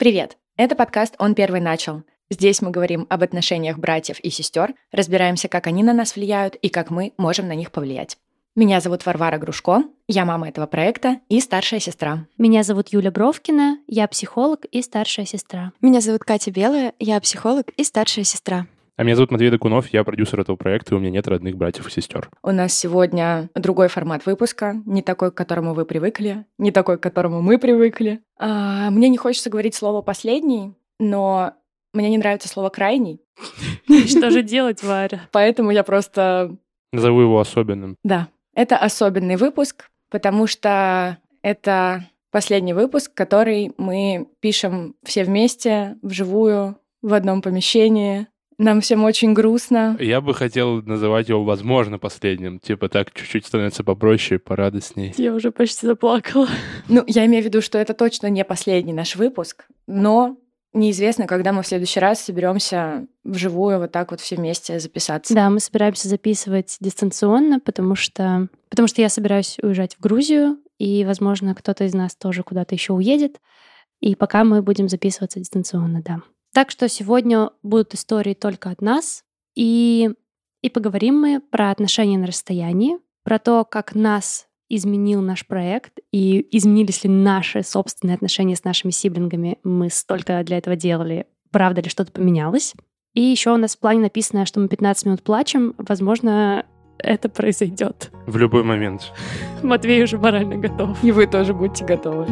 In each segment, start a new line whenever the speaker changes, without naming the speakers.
Привет! Это подкаст «Он первый начал». Здесь мы говорим об отношениях братьев и сестер, разбираемся, как они на нас влияют и как мы можем на них повлиять. Меня зовут Варвара Грушко, я мама этого проекта и старшая сестра.
Меня зовут Юля Бровкина, я психолог и старшая сестра.
Меня зовут Катя Белая, я психолог и старшая сестра.
А меня зовут Матвей Докунов, я продюсер этого проекта, и у меня нет родных братьев и сестер.
У нас сегодня другой формат выпуска, не такой, к которому вы привыкли, не такой, к которому мы привыкли. А, мне не хочется говорить слово «последний», но мне не нравится слово «крайний».
Что же делать, Варя?
Поэтому я просто...
Назову его особенным.
Да, это особенный выпуск, потому что это последний выпуск, который мы пишем все вместе, вживую, в одном помещении, нам всем очень грустно.
Я бы хотел называть его, возможно, последним. Типа так чуть-чуть становится попроще, порадостней.
Я уже почти заплакала.
Ну, я имею в виду, что это точно не последний наш выпуск, но неизвестно, когда мы в следующий раз соберемся вживую вот так вот все вместе записаться.
Да, мы собираемся записывать дистанционно, потому что, потому что я собираюсь уезжать в Грузию, и, возможно, кто-то из нас тоже куда-то еще уедет. И пока мы будем записываться дистанционно, да. Так что сегодня будут истории только от нас, и, и поговорим мы про отношения на расстоянии, про то, как нас изменил наш проект и изменились ли наши собственные отношения с нашими сиблингами. Мы столько для этого делали. Правда ли что-то поменялось? И еще у нас в плане написано, что мы 15 минут плачем. Возможно, это произойдет.
В любой момент.
Матвей уже морально готов.
И вы тоже будьте готовы.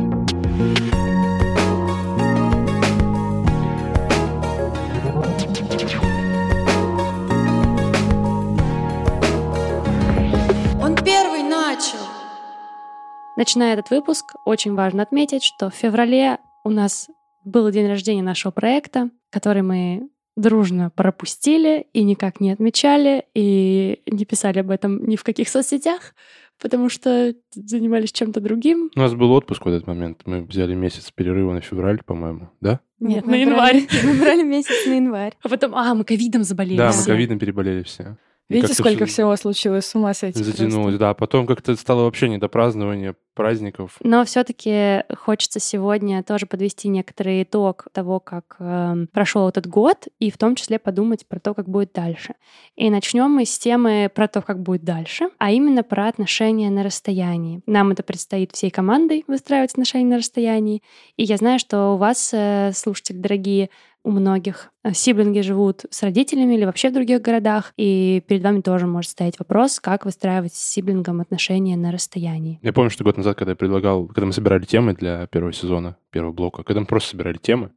Начиная этот выпуск, очень важно отметить, что в феврале у нас был день рождения нашего проекта, который мы дружно пропустили и никак не отмечали, и не писали об этом ни в каких соцсетях, потому что занимались чем-то другим.
У нас был отпуск в этот момент. Мы взяли месяц перерыва на февраль, по-моему, да?
Нет, на январь.
Мы брали месяц на январь.
А потом, а, мы ковидом заболели.
Да, мы ковидом переболели все.
Видите, сколько всего случилось, с ума сойти
Затянулось, просто. да. Потом как-то стало вообще не до празднования праздников.
Но все-таки хочется сегодня тоже подвести некоторый итог того, как э, прошел этот год, и в том числе подумать про то, как будет дальше. И начнем мы с темы про то, как будет дальше, а именно про отношения на расстоянии. Нам это предстоит всей командой выстраивать отношения на расстоянии. И я знаю, что у вас, э, слушатели дорогие, у многих э, сиблинги живут с родителями или вообще в других городах, и перед вами тоже может стоять вопрос, как выстраивать с сиблингом отношения на расстоянии.
Я помню, что год назад, когда я предлагал, когда мы собирали темы для первого сезона, первого блока, когда мы просто собирали темы,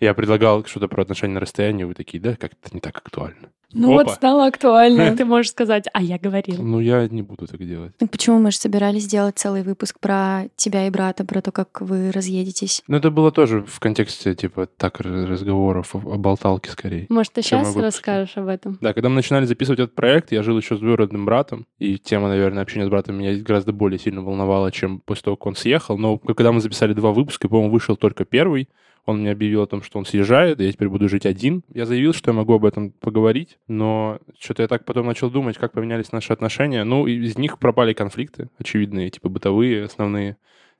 я предлагал что-то про отношения на расстоянии, вы такие, да, как-то не так актуально.
Ну Опа. вот стало актуально.
Ты можешь сказать, а я говорил.
Ну я не буду так делать.
Ну почему мы же собирались сделать целый выпуск про тебя и брата, про то, как вы разъедетесь?
Ну это было тоже в контексте, типа, так разговоров, о болталке скорее.
Может, ты сейчас расскажешь об этом?
Да, когда мы начинали записывать этот проект, я жил еще с двоюродным братом, и тема, наверное, общения с братом меня гораздо более сильно волновала, чем после того, как он съехал. Но когда мы записали два выпуска, по-моему, вышел только первый, он мне объявил о том, что он съезжает, я теперь буду жить один. Я заявил, что я могу об этом поговорить, но что-то я так потом начал думать, как поменялись наши отношения. Ну, из них пропали конфликты очевидные, типа бытовые, основные.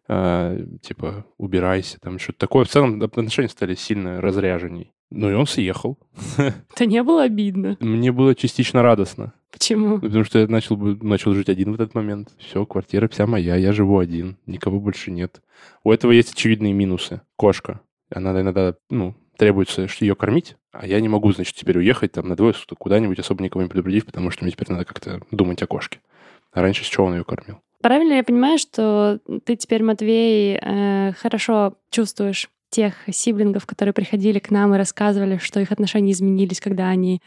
Э, типа, убирайся, там что-то такое. В целом отношения стали сильно разряженней. Ну и он съехал.
Это не было обидно?
Мне было частично радостно.
Почему?
Потому что я начал, начал жить один в этот момент. Все, квартира вся моя, я живу один, никого больше нет. У этого есть очевидные минусы. Кошка. Она иногда, ну, требуется ее кормить, а я не могу, значит, теперь уехать там на двое суток куда-нибудь, особо никого не предупредив, потому что мне теперь надо как-то думать о кошке. А раньше с чего он ее кормил?
Правильно я понимаю, что ты теперь, Матвей, э, хорошо чувствуешь тех сиблингов, которые приходили к нам и рассказывали, что их отношения изменились, когда они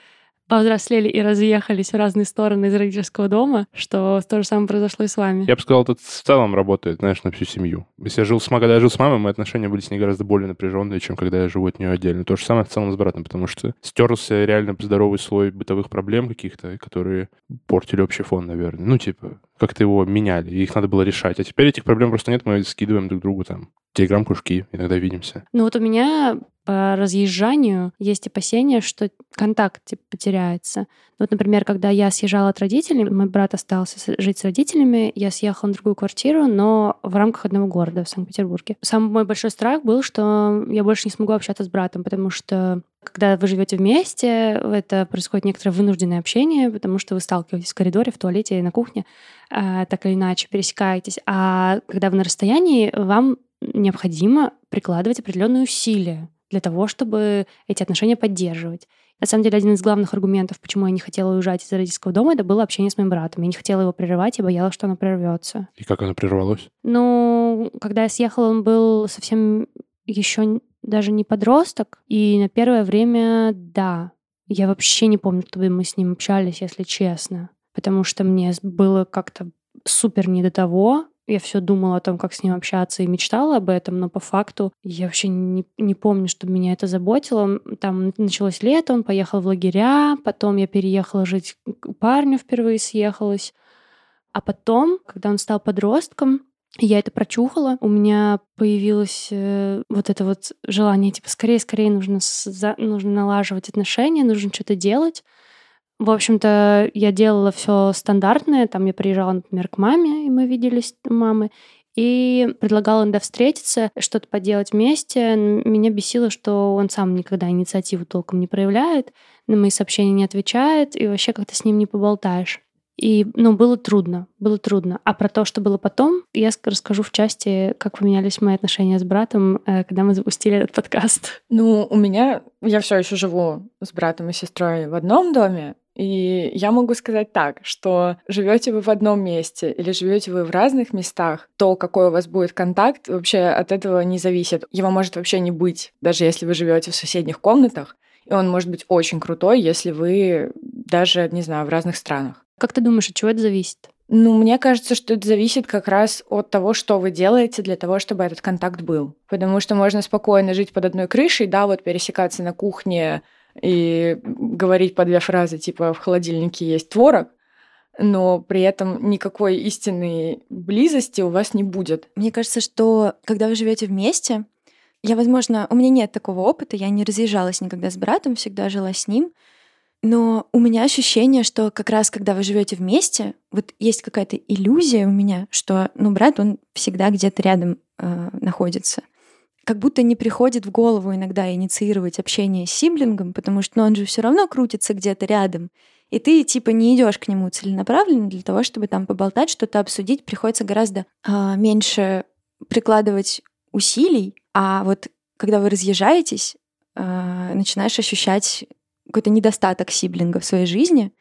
повзрослели и разъехались в разные стороны из родительского дома, что то же самое произошло и с вами.
Я бы сказал, это в целом работает, знаешь, на всю семью. Если я жил с когда я жил с мамой, мои отношения были с ней гораздо более напряженные, чем когда я живу от нее отдельно. То же самое в целом с братом, потому что стерлся реально здоровый слой бытовых проблем каких-то, которые портили общий фон, наверное. Ну, типа, как-то его меняли, и их надо было решать. А теперь этих проблем просто нет, мы скидываем друг другу там телеграм-кружки, иногда видимся.
Ну вот у меня по разъезжанию есть опасения, что контакт типа, потеряется. Вот, например, когда я съезжала от родителей, мой брат остался жить с родителями, я съехала на другую квартиру, но в рамках одного города в Санкт-Петербурге. Самый мой большой страх был, что я больше не смогу общаться с братом, потому что когда вы живете вместе, это происходит некоторое вынужденное общение, потому что вы сталкиваетесь в коридоре, в туалете, на кухне, а, так или иначе пересекаетесь. А когда вы на расстоянии, вам необходимо прикладывать определенные усилия для того, чтобы эти отношения поддерживать. На самом деле, один из главных аргументов, почему я не хотела уезжать из родительского дома, это было общение с моим братом. Я не хотела его прерывать, я боялась, что оно прервется.
И как оно прервалось?
Ну, когда я съехала, он был совсем еще даже не подросток. И на первое время, да, я вообще не помню, чтобы мы с ним общались, если честно. Потому что мне было как-то супер не до того. Я все думала о том, как с ним общаться, и мечтала об этом, но по факту я вообще не, не помню, чтобы меня это заботило. Там началось лето, он поехал в лагеря, потом я переехала жить к парню, впервые съехалась. А потом, когда он стал подростком, я это прочухала, у меня появилось э, вот это вот желание, типа, скорее-скорее нужно, за, нужно налаживать отношения, нужно что-то делать. В общем-то, я делала все стандартное. Там я приезжала, например, к маме, и мы виделись мамы. И предлагала иногда встретиться, что-то поделать вместе. Меня бесило, что он сам никогда инициативу толком не проявляет, на мои сообщения не отвечает, и вообще как-то с ним не поболтаешь. И, ну, было трудно, было трудно. А про то, что было потом, я расскажу в части, как поменялись мои отношения с братом, э, когда мы запустили этот подкаст.
Ну, у меня, я все еще живу с братом и сестрой в одном доме, и я могу сказать так, что живете вы в одном месте или живете вы в разных местах, то какой у вас будет контакт, вообще от этого не зависит. Его может вообще не быть, даже если вы живете в соседних комнатах. И он может быть очень крутой, если вы даже, не знаю, в разных странах.
Как ты думаешь, от чего это зависит?
Ну, мне кажется, что это зависит как раз от того, что вы делаете для того, чтобы этот контакт был. Потому что можно спокойно жить под одной крышей, да, вот пересекаться на кухне и говорить по две фразы, типа «в холодильнике есть творог», но при этом никакой истинной близости у вас не будет.
Мне кажется, что когда вы живете вместе, я, возможно, у меня нет такого опыта, я не разъезжалась никогда с братом, всегда жила с ним, но у меня ощущение, что как раз когда вы живете вместе, вот есть какая-то иллюзия у меня, что ну брат он всегда где-то рядом э, находится как будто не приходит в голову иногда инициировать общение с сиблингом, потому что ну, он же все равно крутится где-то рядом. И ты типа не идешь к нему целенаправленно для того, чтобы там поболтать, что-то обсудить, приходится гораздо э, меньше прикладывать усилий, а вот когда вы разъезжаетесь, э, начинаешь ощущать какой-то недостаток сиблинга в своей жизни.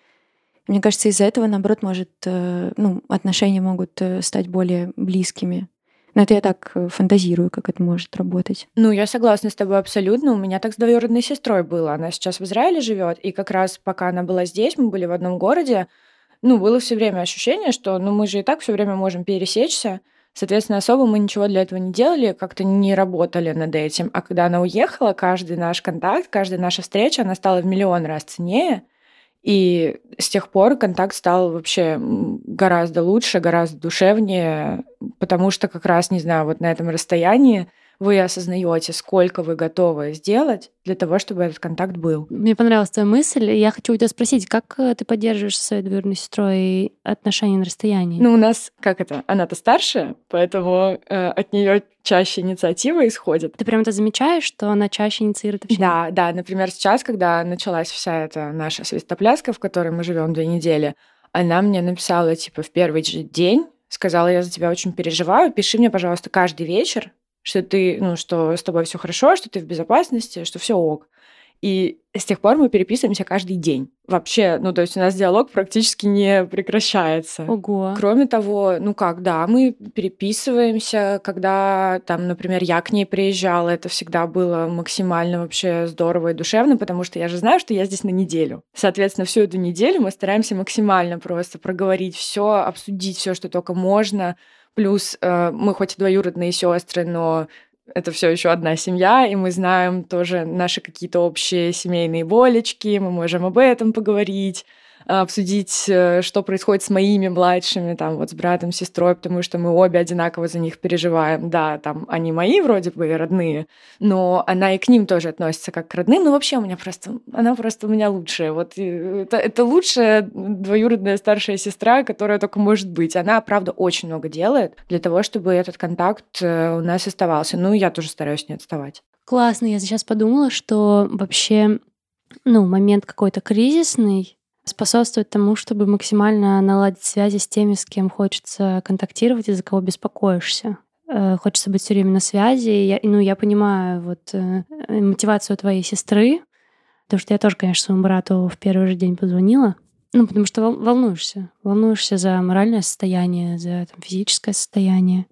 Мне кажется, из-за этого, наоборот, может, э, ну, отношения могут э, стать более близкими. Но это я так э, фантазирую, как это может работать.
Ну, я согласна с тобой абсолютно. У меня так с двоюродной сестрой было. Она сейчас в Израиле живет, и как раз пока она была здесь, мы были в одном городе, ну, было все время ощущение, что ну, мы же и так все время можем пересечься. Соответственно, особо мы ничего для этого не делали, как-то не работали над этим. А когда она уехала, каждый наш контакт, каждая наша встреча, она стала в миллион раз ценнее. И с тех пор контакт стал вообще гораздо лучше, гораздо душевнее, потому что как раз, не знаю, вот на этом расстоянии вы осознаете, сколько вы готовы сделать для того, чтобы этот контакт был.
Мне понравилась твоя мысль. Я хочу у тебя спросить, как э, ты поддерживаешь со своей двоюродной сестрой отношения на расстоянии?
Ну, у нас, как это, она-то старше, поэтому э, от нее чаще инициатива исходит.
Ты прям это замечаешь, что она чаще инициирует общение?
Да, да. Например, сейчас, когда началась вся эта наша свистопляска, в которой мы живем две недели, она мне написала, типа, в первый же день, сказала, я за тебя очень переживаю, пиши мне, пожалуйста, каждый вечер, что ты, ну, что с тобой все хорошо, что ты в безопасности, что все ок. И с тех пор мы переписываемся каждый день. Вообще, ну, то есть у нас диалог практически не прекращается.
Ого.
Кроме того, ну как, да, мы переписываемся, когда там, например, я к ней приезжала, это всегда было максимально вообще здорово и душевно, потому что я же знаю, что я здесь на неделю. Соответственно, всю эту неделю мы стараемся максимально просто проговорить все, обсудить все, что только можно, Плюс э, мы хоть и двоюродные сестры, но это все еще одна семья, и мы знаем тоже наши какие-то общие семейные болечки, мы можем об этом поговорить. Обсудить, э, что происходит с моими младшими, там, вот с братом, сестрой, потому что мы обе одинаково за них переживаем. Да, там, они мои вроде бы родные, но она и к ним тоже относится как к родным. Ну, вообще у меня просто, она просто у меня лучшая. Вот это, это лучшая двоюродная старшая сестра, которая только может быть. Она, правда, очень много делает для того, чтобы этот контакт э, у нас оставался. Ну, я тоже стараюсь не отставать.
Классно. Я сейчас подумала, что вообще ну, момент какой-то кризисный способствует тому, чтобы максимально наладить связи с теми, с кем хочется контактировать и за кого беспокоишься. Э, хочется быть все время на связи. Я, ну, я понимаю вот э, мотивацию твоей сестры, потому что я тоже, конечно, своему брату в первый же день позвонила. Ну, потому что волнуешься. Волнуешься за моральное состояние, за там, физическое состояние.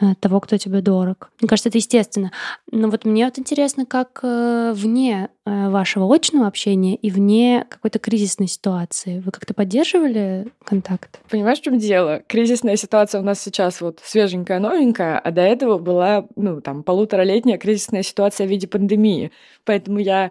Э, того, кто тебе дорог. Мне кажется, это естественно. Но вот мне вот интересно, как э, вне э, вашего очного общения и вне какой-то кризисной ситуации вы как-то поддерживали контакт?
Понимаешь, в чем дело? Кризисная ситуация у нас сейчас вот свеженькая, новенькая, а до этого была, ну, там, полуторалетняя кризисная ситуация в виде пандемии. Поэтому я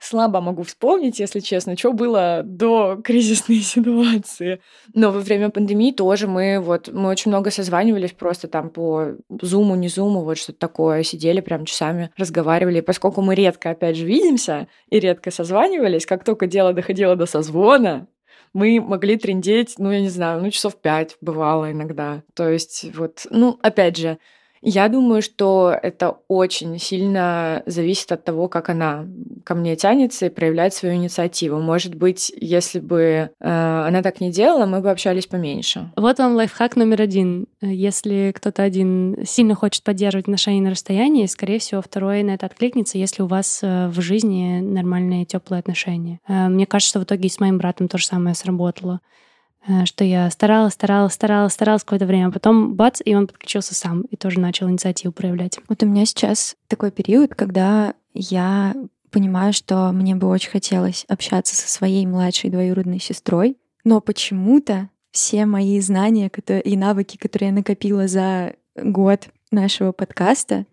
слабо могу вспомнить, если честно, что было до кризисной ситуации. Но во время пандемии тоже мы вот мы очень много созванивались просто там по зуму, не зуму, вот что-то такое, сидели прям часами, разговаривали. поскольку мы редко, опять же, видимся и редко созванивались, как только дело доходило до созвона, мы могли трендеть, ну, я не знаю, ну, часов пять бывало иногда. То есть вот, ну, опять же, я думаю, что это очень сильно зависит от того, как она ко мне тянется и проявляет свою инициативу. Может быть, если бы э, она так не делала, мы бы общались поменьше.
Вот вам лайфхак номер один. Если кто-то один сильно хочет поддерживать отношения на расстоянии, скорее всего, второй на это откликнется, если у вас э, в жизни нормальные теплые отношения. Э, мне кажется, что в итоге и с моим братом то же самое сработало. Э, что я старалась, старалась, старалась, старалась какое-то время, а потом бац, и он подключился сам и тоже начал инициативу проявлять.
Вот у меня сейчас такой период, когда я понимаю, что мне бы очень хотелось общаться со своей младшей двоюродной сестрой, но почему-то все мои знания и навыки, которые я накопила за год нашего подкаста,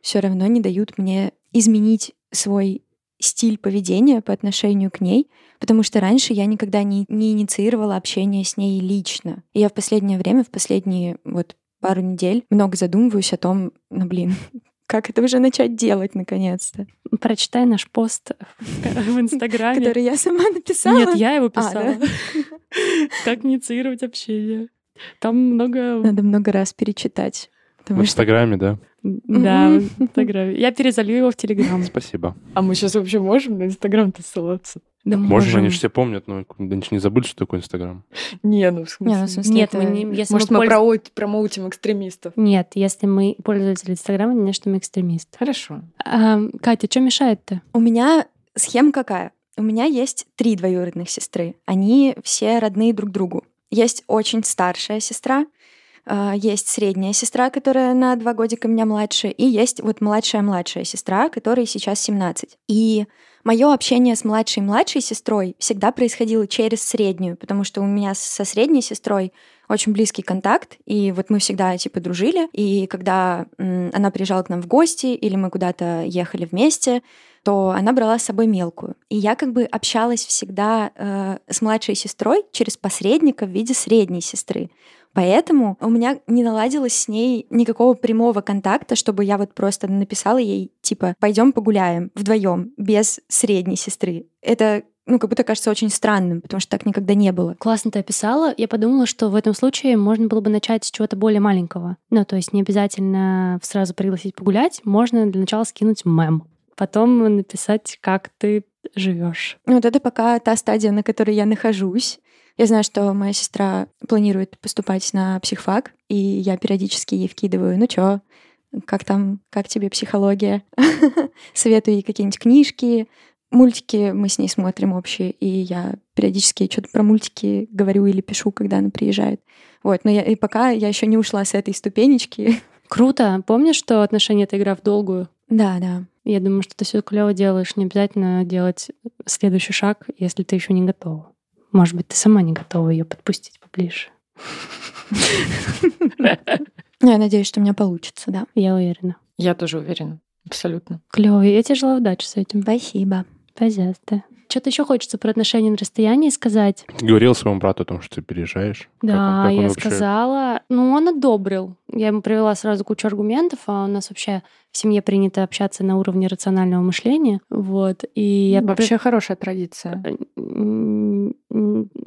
все равно не дают мне изменить свой стиль поведения по отношению к ней, потому что раньше я никогда не, не инициировала общение с ней лично. И я в последнее время, в последние вот пару недель много задумываюсь о том, ну блин, как это уже начать делать наконец-то?
Прочитай наш пост в Инстаграме.
Который я сама написала?
Нет, я его а, писала. Как инициировать общение. Там много...
Надо много раз перечитать.
В Инстаграме, да?
Да, в Инстаграме. Я перезалью его в Телеграм.
Спасибо.
А мы сейчас вообще можем на Инстаграм-то ссылаться?
Да
можем, можем, они же все помнят, но они же не забыли, что такое Инстаграм.
Не, ну в смысле... Не, ну,
в смысле Нет, это... мы не... Если
Может, мы, мы польз... промоутим экстремистов?
Нет, если мы пользователи Инстаграма, не что мы экстремист.
Хорошо.
А, Катя, что мешает-то?
У меня схема какая? У меня есть три двоюродных сестры. Они все родные друг другу. Есть очень старшая сестра, есть средняя сестра, которая на два годика меня младше, и есть вот младшая-младшая сестра, которой сейчас 17. И мое общение с младшей-младшей сестрой всегда происходило через среднюю, потому что у меня со средней сестрой очень близкий контакт, и вот мы всегда типа дружили, и когда м, она приезжала к нам в гости или мы куда-то ехали вместе, то она брала с собой мелкую. И я как бы общалась всегда э, с младшей сестрой через посредника в виде средней сестры. Поэтому у меня не наладилось с ней никакого прямого контакта, чтобы я вот просто написала ей, типа, пойдем погуляем вдвоем без средней сестры. Это ну, как будто кажется очень странным, потому что так никогда не было.
Классно ты описала. Я подумала, что в этом случае можно было бы начать с чего-то более маленького. Ну, то есть не обязательно сразу пригласить погулять, можно для начала скинуть мем. Потом написать, как ты живешь.
Ну, вот это пока та стадия, на которой я нахожусь. Я знаю, что моя сестра планирует поступать на психфак, и я периодически ей вкидываю, ну чё, как там, как тебе психология? Советую ей какие-нибудь книжки, мультики мы с ней смотрим общие, и я периодически что-то про мультики говорю или пишу, когда она приезжает. Вот, но я, и пока я еще не ушла с этой ступенечки.
Круто. Помнишь, что отношения — это игра в долгую?
Да, да.
Я думаю, что ты все клево делаешь. Не обязательно делать следующий шаг, если ты еще не готова. Может быть, ты сама не готова ее подпустить поближе.
Я надеюсь, что у меня получится, да.
Я уверена.
Я тоже уверена. Абсолютно.
Клево. Я тебе желаю удачи с этим.
Спасибо.
Пожалуйста. Что-то еще хочется про отношения на расстоянии сказать.
Ты говорил своему брату о том, что ты переезжаешь?
Да,
Как он- как
я
вообще-
сказала. Ну, он одобрил. Я ему привела сразу кучу аргументов, а у нас вообще в семье принято общаться на уровне рационального мышления. Вот. И я при-
Вообще хорошая традиция.
М,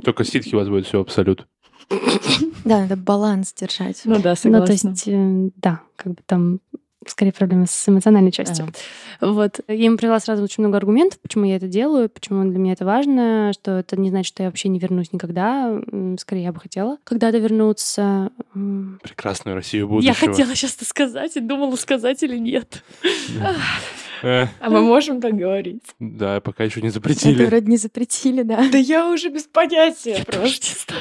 Только ситхи возводят все абсолют.
Да, надо баланс держать.
Ну да,
Ну,
согласна.
то есть, э, да, как бы там скорее проблемы с эмоциональной частью. Вот. Я ему привела сразу очень много аргументов, почему я это делаю, почему для меня это важно, что это не значит, что я вообще не вернусь никогда. Скорее, я бы хотела когда-то вернуться.
Прекрасную Россию
Я
будущего.
хотела сейчас это сказать и думала, сказать или нет.
Э,
А мы можем так говорить?
Да, пока еще не
Это
запретили.
вроде не запретили, да.
Да я уже без понятия просто.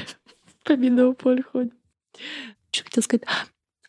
По минному полю ходим. Что хотел сказать?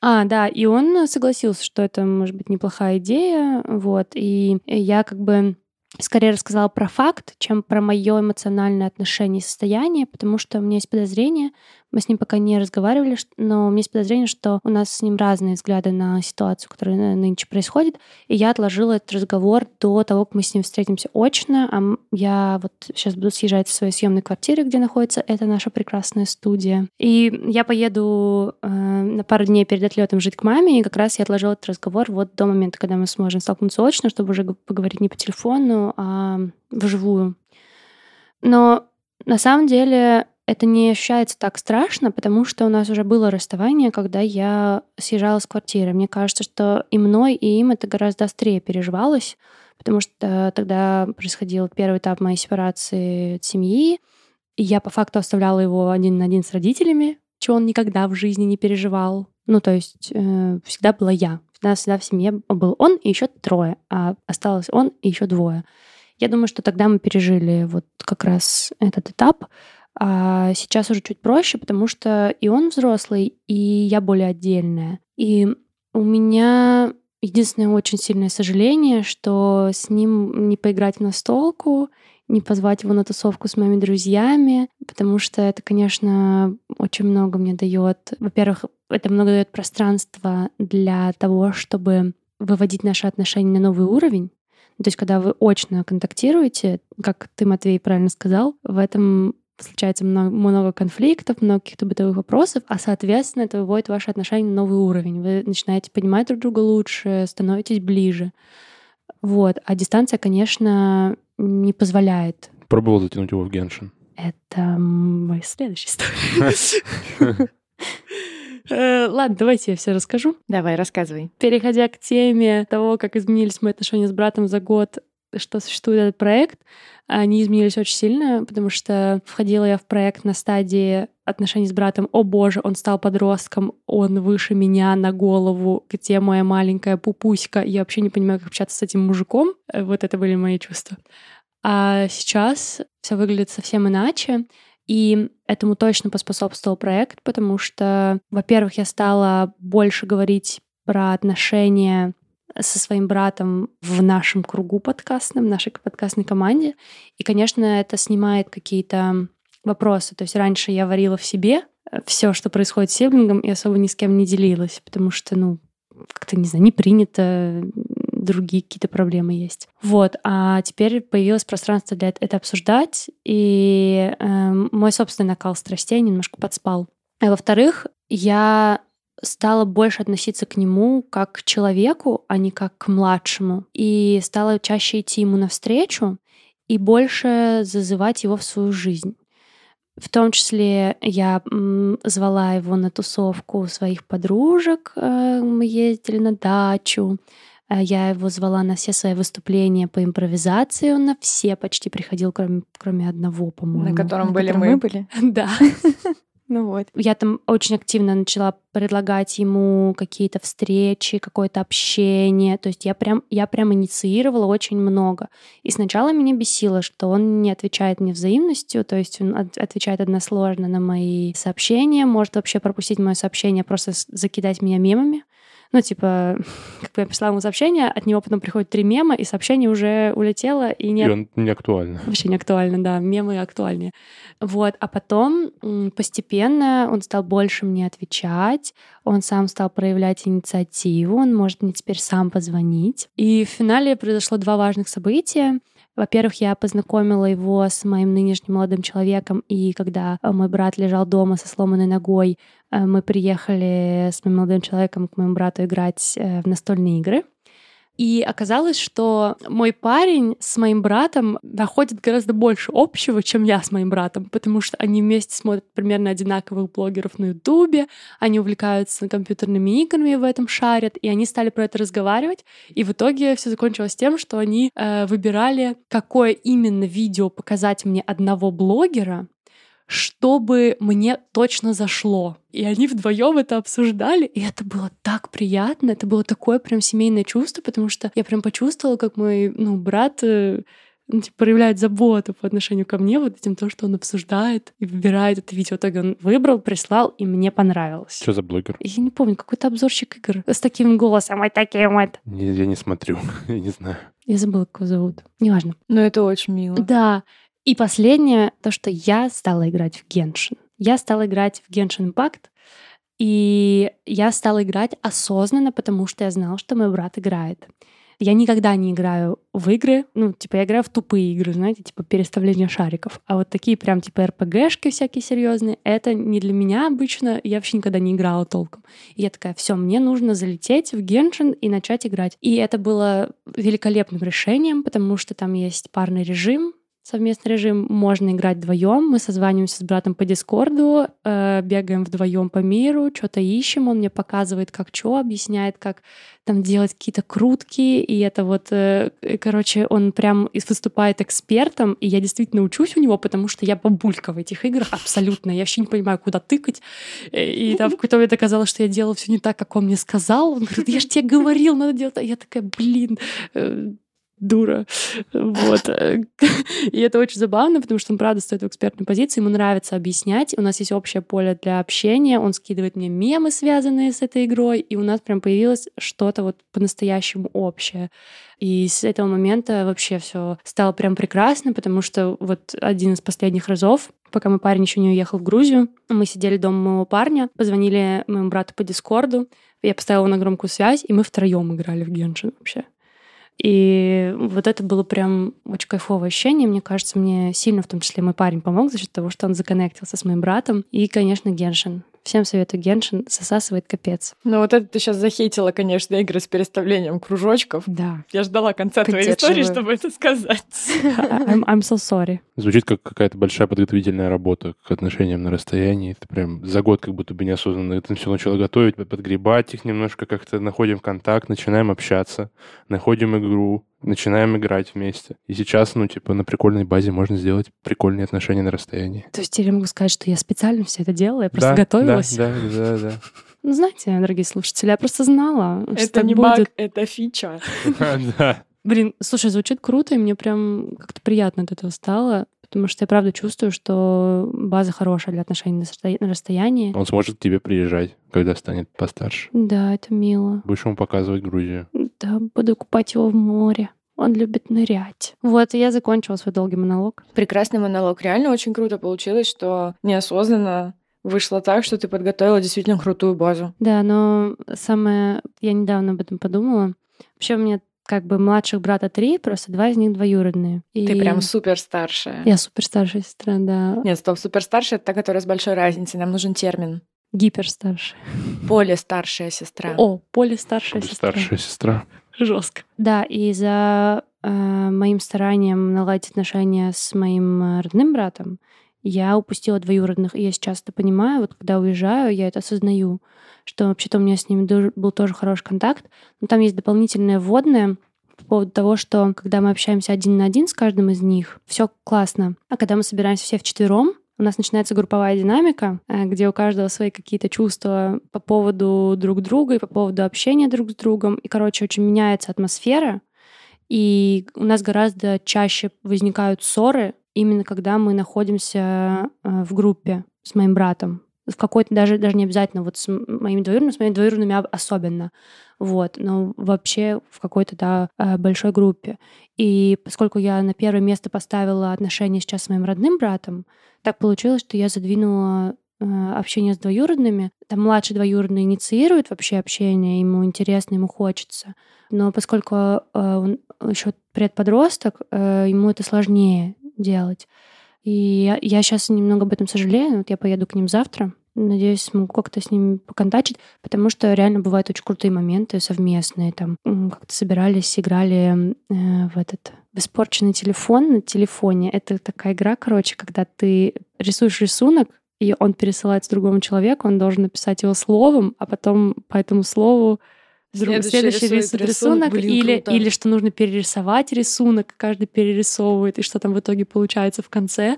А, да, и он согласился, что это может быть неплохая идея, вот, и я как бы скорее рассказала про факт, чем про мое эмоциональное отношение и состояние, потому что у меня есть подозрение, мы с ним пока не разговаривали, но у меня есть подозрение, что у нас с ним разные взгляды на ситуацию, которая ны- нынче происходит, и я отложила этот разговор до того, как мы с ним встретимся очно, а я вот сейчас буду съезжать со своей съемной квартиры, где находится эта наша прекрасная студия, и я поеду э, на пару дней перед отлетом жить к маме, и как раз я отложила этот разговор вот до момента, когда мы сможем столкнуться очно, чтобы уже поговорить не по телефону, а вживую. Но на самом деле это не ощущается так страшно, потому что у нас уже было расставание, когда я съезжала с квартиры. Мне кажется, что и мной, и им это гораздо острее переживалось, потому что тогда происходил первый этап моей сепарации от семьи, и я по факту оставляла его один на один с родителями, чего он никогда в жизни не переживал. Ну, то есть э, всегда была я. Всегда, всегда в семье был он и еще трое, а осталось он и еще двое. Я думаю, что тогда мы пережили вот как раз этот этап. А сейчас уже чуть проще, потому что и он взрослый, и я более отдельная. И у меня единственное очень сильное сожаление, что с ним не поиграть в настолку, не позвать его на тусовку с моими друзьями, потому что это, конечно, очень много мне дает. Во-первых, это много дает пространства для того, чтобы выводить наши отношения на новый уровень. То есть, когда вы очно контактируете, как ты, Матвей, правильно сказал, в этом случается много, много конфликтов, много каких-то бытовых вопросов, а, соответственно, это выводит ваши отношения на новый уровень. Вы начинаете понимать друг друга лучше, становитесь ближе. Вот. А дистанция, конечно, не позволяет.
Пробовал затянуть его в Геншин.
Это моя следующая история. Э, Ладно, давайте я все расскажу.
Давай, рассказывай.
Переходя к теме того, как изменились мои отношения с братом за год, что существует этот проект, они изменились очень сильно, потому что входила я в проект на стадии отношений с братом. О боже, он стал подростком, он выше меня на голову, где моя маленькая пупуська. Я вообще не понимаю, как общаться с этим мужиком. Вот это были мои чувства. А сейчас все выглядит совсем иначе. И этому точно поспособствовал проект, потому что, во-первых, я стала больше говорить про отношения со своим братом в нашем кругу подкастном, нашей подкастной команде. И, конечно, это снимает какие-то вопросы. То есть раньше я варила в себе все, что происходит с сиблингом, и особо ни с кем не делилась, потому что, ну, как-то, не знаю, не принято, другие какие-то проблемы есть. Вот, а теперь появилось пространство для это обсуждать, и э, мой собственный накал страстей немножко подспал. А во-вторых, я стала больше относиться к нему как к человеку, а не как к младшему. И стала чаще идти ему навстречу и больше зазывать его в свою жизнь. В том числе я звала его на тусовку своих подружек, э, мы ездили на дачу, Э, я его звала на все свои выступления по импровизации, он на все почти приходил, кроме, кроме одного, по-моему.
На котором
На
были
котором
мы.
были.
Да.
Ну вот.
Я там очень активно начала предлагать ему какие-то встречи, какое-то общение. То есть я прям, я прям инициировала очень много. И сначала меня бесило, что он не отвечает мне взаимностью, то есть он от- отвечает односложно на мои сообщения, может вообще пропустить мое сообщение, просто закидать меня мемами. Ну, типа, как бы я прислала ему сообщение, от него потом приходит три мема, и сообщение уже улетело, и
И
нет
он не актуально.
Вообще не актуально, да, мемы актуальнее. Вот, а потом постепенно он стал больше мне отвечать, он сам стал проявлять инициативу, он может мне теперь сам позвонить. И в финале произошло два важных события. Во-первых, я познакомила его с моим нынешним молодым человеком, и когда мой брат лежал дома со сломанной ногой, мы приехали с моим молодым человеком к моему брату играть в настольные игры. И оказалось, что мой парень с моим братом находит гораздо больше общего, чем я с моим братом, потому что они вместе смотрят примерно одинаковых блогеров на Ютубе, они увлекаются компьютерными играми в этом шарят, и они стали про это разговаривать. И в итоге все закончилось тем, что они э, выбирали, какое именно видео показать мне одного блогера, чтобы мне точно зашло. И они вдвоем это обсуждали, и это было так приятно, это было такое прям семейное чувство, потому что я прям почувствовала, как мой ну, брат э, ну, типа, проявляет заботу по отношению ко мне, вот этим то, что он обсуждает и выбирает это видео. В итоге он выбрал, прислал, и мне понравилось.
Что за блогер?
Я не помню, какой-то обзорщик игр с таким голосом, вот таким вот.
Не, я не смотрю, я не знаю.
Я забыла, как его зовут. Неважно.
Но это очень мило.
Да. И последнее, то, что я стала играть в Геншин. Я стала играть в Genshin Impact, и я стала играть осознанно, потому что я знала, что мой брат играет. Я никогда не играю в игры, ну, типа, я играю в тупые игры, знаете, типа переставление шариков. А вот такие прям, типа, РПГшки всякие серьезные, это не для меня обычно, я вообще никогда не играла толком. И я такая, все, мне нужно залететь в Геншин и начать играть. И это было великолепным решением, потому что там есть парный режим, совместный режим. Можно играть вдвоем. Мы созваниваемся с братом по Дискорду, э, бегаем вдвоем по миру, что-то ищем. Он мне показывает, как что, объясняет, как там делать какие-то крутки. И это вот, э, короче, он прям выступает экспертом. И я действительно учусь у него, потому что я бабулька в этих играх абсолютно. Я вообще не понимаю, куда тыкать. И там в какой-то момент оказалось, что я делала все не так, как он мне сказал. Он говорит, я же тебе говорил, надо делать. А я такая, блин, э, дура. Вот. И это очень забавно, потому что он, правда, стоит в экспертной позиции, ему нравится объяснять, у нас есть общее поле для общения, он скидывает мне мемы, связанные с этой игрой, и у нас прям появилось что-то вот по-настоящему общее. И с этого момента вообще все стало прям прекрасно, потому что вот один из последних разов, пока мой парень еще не уехал в Грузию, мы сидели дома моего парня, позвонили моему брату по Дискорду, я поставила на громкую связь, и мы втроем играли в Геншин вообще. И вот это было прям очень кайфовое ощущение. Мне кажется, мне сильно, в том числе, мой парень помог за счет того, что он законнектился с моим братом. И, конечно, Геншин. Всем советую Геншин, засасывает капец.
Ну вот это ты сейчас захейтила, конечно, игры с переставлением кружочков.
Да.
Я ждала конца твоей истории, чтобы это сказать.
I'm, I'm so sorry.
Звучит как какая-то большая подготовительная работа к отношениям на расстоянии. Это прям за год как будто бы неосознанно это все начало готовить, подгребать их немножко, как-то находим контакт, начинаем общаться, находим игру, начинаем играть вместе. И сейчас, ну, типа, на прикольной базе можно сделать прикольные отношения на расстоянии.
То есть я могу сказать, что я специально все это делала, я просто да, готовилась?
Да, да, да, да.
Ну, знаете, дорогие слушатели, я просто знала,
это
что
не
будет.
баг, это фича.
Да.
Блин, слушай, звучит круто, и мне прям как-то приятно от этого стало, потому что я правда чувствую, что база хорошая для отношений на расстоянии.
Он сможет к тебе приезжать, когда станет постарше.
Да, это мило.
Будешь ему показывать Грузию.
Да, буду купать его в море. Он любит нырять. Вот, и я закончила свой долгий монолог.
Прекрасный монолог. Реально очень круто получилось, что неосознанно вышло так, что ты подготовила действительно крутую базу.
Да, но самое... Я недавно об этом подумала. Вообще у меня как бы младших брата три, просто два из них двоюродные.
И... Ты прям супер старшая.
Я супер старшая сестра, да.
Нет, стоп, супер старшая это та, которая с большой разницей. Нам нужен термин.
Гипер старшая.
Поле старшая сестра.
О, поле старшая сестра.
Старшая сестра.
Жестко. Да, и за э, моим старанием наладить отношения с моим э, родным братом я упустила двоюродных. И я сейчас это понимаю, вот когда уезжаю, я это осознаю, что вообще-то у меня с ними был тоже хороший контакт. Но там есть дополнительное вводное по поводу того, что когда мы общаемся один на один с каждым из них, все классно. А когда мы собираемся все вчетвером, у нас начинается групповая динамика, э, где у каждого свои какие-то чувства по поводу друг друга и по поводу общения друг с другом. И, короче, очень меняется атмосфера. И у нас гораздо чаще возникают ссоры, именно когда мы находимся э, в группе с моим братом. В какой-то даже, даже не обязательно вот с моими двоюродными, с моими двоюродными особенно. Вот, но вообще в какой-то да, э, большой группе. И поскольку я на первое место поставила отношения сейчас с моим родным братом, так получилось, что я задвинула э, общение с двоюродными. Там младший двоюродный инициирует вообще общение, ему интересно, ему хочется. Но поскольку он еще предподросток, ему это сложнее делать. И я, я сейчас немного об этом сожалею. Вот я поеду к ним завтра. Надеюсь, смогу как-то с ними поконтачить, потому что реально бывают очень крутые моменты совместные. Там как-то собирались, играли э, в этот в испорченный телефон на телефоне. Это такая игра, короче, когда ты рисуешь рисунок, и он пересылается другому человеку, он должен написать его словом, а потом по этому слову Следующий, следующий рисунок, рисунок блин, или, или что нужно перерисовать рисунок, каждый перерисовывает, и что там в итоге получается в конце.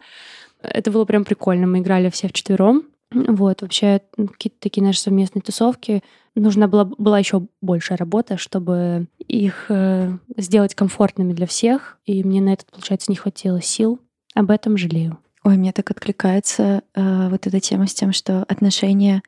Это было прям прикольно. Мы играли все вчетвером. Вот, вообще какие-то такие наши совместные тусовки. Нужна была, была еще большая работа, чтобы их э, сделать комфортными для всех. И мне на это, получается, не хватило сил. Об этом жалею.
Ой, мне так откликается э, вот эта тема с тем, что отношения,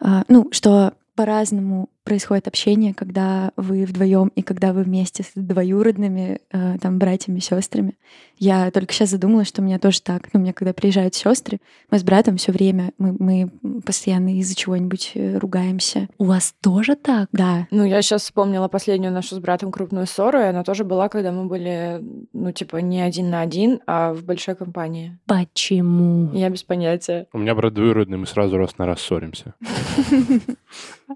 э, ну, что по-разному происходит общение, когда вы вдвоем и когда вы вместе с двоюродными, э, там, братьями, сестрами. Я только сейчас задумалась, что у меня тоже так. Ну, у меня, когда приезжают сестры, мы с братом все время, мы, мы постоянно из-за чего-нибудь э, ругаемся.
У вас тоже так?
Да.
Ну, я сейчас вспомнила последнюю нашу с братом крупную ссору, и она тоже была, когда мы были, ну, типа, не один на один, а в большой компании.
Почему?
Я без понятия.
У меня брат двоюродный, мы сразу раз на раз ссоримся.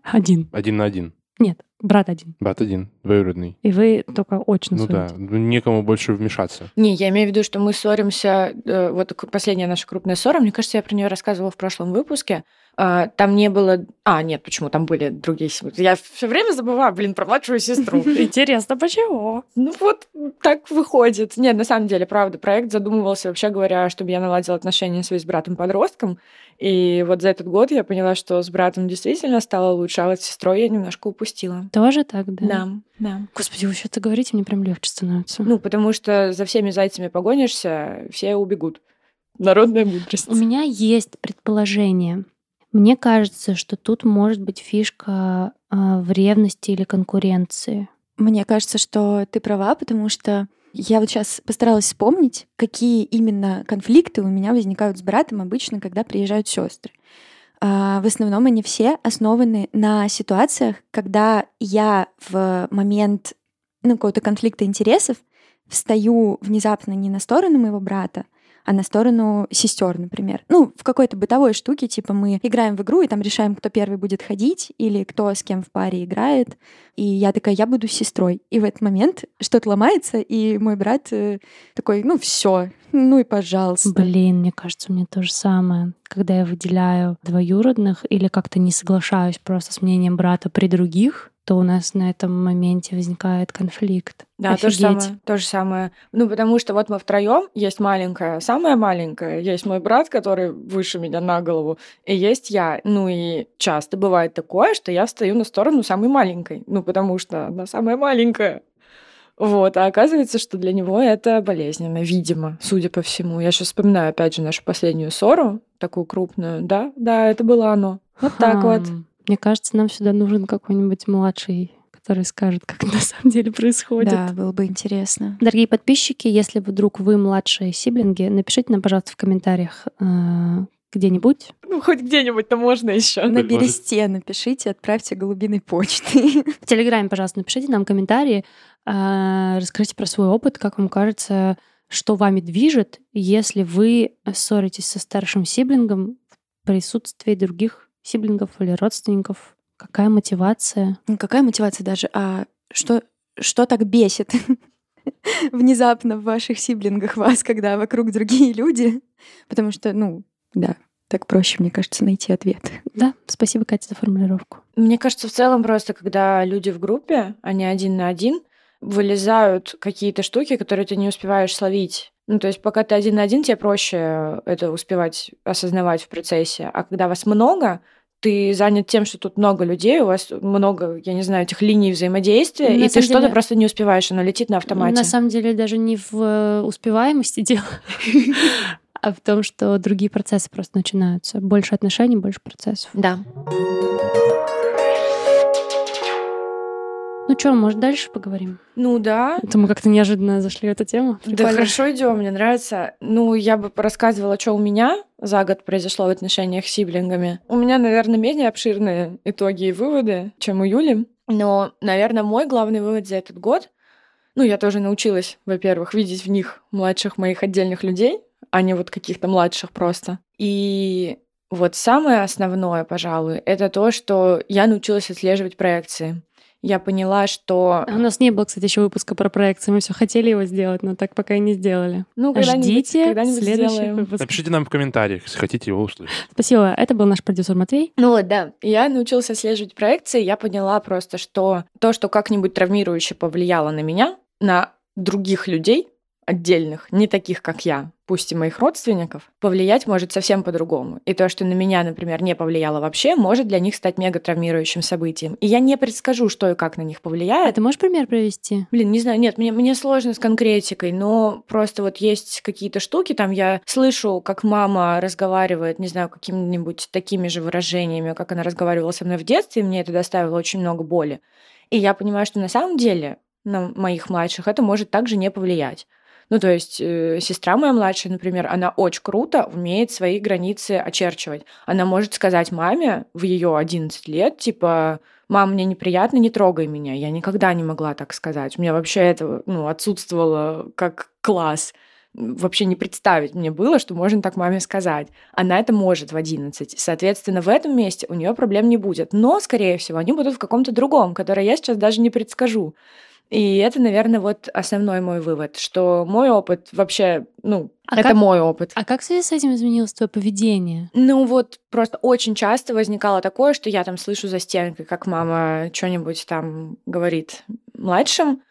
Один.
Один на один.
Нет, брат один.
Брат один, двоюродный.
И вы только очень
Ну да, ну, некому больше вмешаться.
Не, я имею в виду, что мы ссоримся, э, вот последняя наша крупная ссора, мне кажется, я про нее рассказывала в прошлом выпуске, там не было... А, нет, почему? Там были другие... Я все время забываю, блин, про младшую сестру.
Интересно, почему?
Ну вот так выходит. Нет, на самом деле, правда, проект задумывался, вообще говоря, чтобы я наладила отношения свои с братом-подростком. И вот за этот год я поняла, что с братом действительно стало лучше, а вот с сестрой я немножко упустила.
Тоже так, да?
Да, да.
Господи, вы что-то говорите, мне прям легче становится.
Ну, потому что за всеми зайцами погонишься, все убегут. Народная мудрость.
У меня есть предположение. Мне кажется, что тут может быть фишка э, в ревности или конкуренции.
Мне кажется, что ты права, потому что я вот сейчас постаралась вспомнить, какие именно конфликты у меня возникают с братом обычно, когда приезжают сестры. А, в основном они все основаны на ситуациях, когда я в момент ну, какого-то конфликта интересов встаю внезапно не на сторону моего брата, а на сторону сестер, например. Ну, в какой-то бытовой штуке, типа мы играем в игру и там решаем, кто первый будет ходить или кто с кем в паре играет. И я такая, я буду сестрой. И в этот момент что-то ломается, и мой брат э, такой, ну все, ну и пожалуйста.
Блин, мне кажется, мне то же самое. Когда я выделяю двоюродных или как-то не соглашаюсь просто с мнением брата при других, то у нас на этом моменте возникает конфликт.
Да, то же самое. То же самое. Ну, потому что вот мы втроем, есть маленькая, самая маленькая, есть мой брат, который выше меня на голову, и есть я. Ну и часто бывает такое, что я встаю на сторону самой маленькой. Ну, потому что она самая маленькая. Вот, а оказывается, что для него это болезненно, видимо, судя по всему. Я сейчас вспоминаю, опять же, нашу последнюю ссору, такую крупную. Да, да, это было оно. Вот так вот.
Мне кажется, нам сюда нужен какой-нибудь младший который скажет, как на самом деле происходит.
Да, было бы интересно.
Дорогие подписчики, если вдруг вы младшие сиблинги, напишите нам, пожалуйста, в комментариях э, где-нибудь.
Ну, хоть где-нибудь-то можно еще.
На бересте напишите, отправьте голубиной почты.
В Телеграме, пожалуйста, напишите нам комментарии, э, расскажите про свой опыт, как вам кажется, что вами движет, если вы ссоритесь со старшим сиблингом в присутствии других сиблингов или родственников? Какая мотивация?
Ну, какая мотивация даже? А что, что так бесит внезапно в ваших сиблингах вас, когда вокруг другие люди? Потому что, ну, да, так проще, мне кажется, найти ответ.
Да, спасибо, Катя, за формулировку.
Мне кажется, в целом просто, когда люди в группе, они один на один, вылезают какие-то штуки, которые ты не успеваешь словить. Ну, то есть пока ты один на один, тебе проще это успевать осознавать в процессе. А когда вас много, ты занят тем, что тут много людей, у вас много, я не знаю, этих линий взаимодействия, на и ты деле... что-то просто не успеваешь, оно летит на автомате.
На самом деле даже не в э, успеваемости дело, а в том, что другие процессы просто начинаются. Больше отношений, больше процессов.
Да.
Ну что, может, дальше поговорим?
Ну да.
Это мы как-то неожиданно зашли в эту тему.
Да
Прикольно.
хорошо идем, мне нравится. Ну, я бы рассказывала, что у меня за год произошло в отношениях с сиблингами. У меня, наверное, менее обширные итоги и выводы, чем у Юли. Но, наверное, мой главный вывод за этот год, ну, я тоже научилась, во-первых, видеть в них младших моих отдельных людей, а не вот каких-то младших просто. И вот самое основное, пожалуй, это то, что я научилась отслеживать проекции. Я поняла, что...
А У нас не было, кстати, еще выпуска про проекции. Мы все хотели его сделать, но так пока и не сделали.
Ну, когда-нибудь,
Ждите
когда-нибудь
следующий
сделаем.
выпуск.
Напишите нам в комментариях, если хотите его услышать.
Спасибо. Это был наш продюсер Матвей.
Ну вот, да. Я научилась отслеживать проекции. Я поняла просто, что то, что как-нибудь травмирующе повлияло на меня, на других людей, отдельных, не таких, как я, пусть и моих родственников, повлиять может совсем по-другому. И то, что на меня, например, не повлияло вообще, может для них стать мега травмирующим событием. И я не предскажу, что и как на них
А
повлияет.
ты можешь пример привести?
Блин, не знаю, нет, мне, мне сложно с конкретикой, но просто вот есть какие-то штуки, там я слышу, как мама разговаривает, не знаю, какими-нибудь такими же выражениями, как она разговаривала со мной в детстве, и мне это доставило очень много боли. И я понимаю, что на самом деле на моих младших это может также не повлиять. Ну, то есть э, сестра моя младшая, например, она очень круто умеет свои границы очерчивать. Она может сказать маме в ее 11 лет, типа, мам, мне неприятно, не трогай меня. Я никогда не могла так сказать. У меня вообще это ну, отсутствовало как класс. Вообще не представить мне было, что можно так маме сказать. Она это может в 11. Соответственно, в этом месте у нее проблем не будет. Но, скорее всего, они будут в каком-то другом, который я сейчас даже не предскажу. И это, наверное, вот основной мой вывод, что мой опыт вообще, ну,
А
это
как-
мой опыт.
А как в связи с этим изменилось твое поведение?
Ну вот просто очень часто возникало такое, что я там слышу за стенкой, как мама что-нибудь там говорит младшим.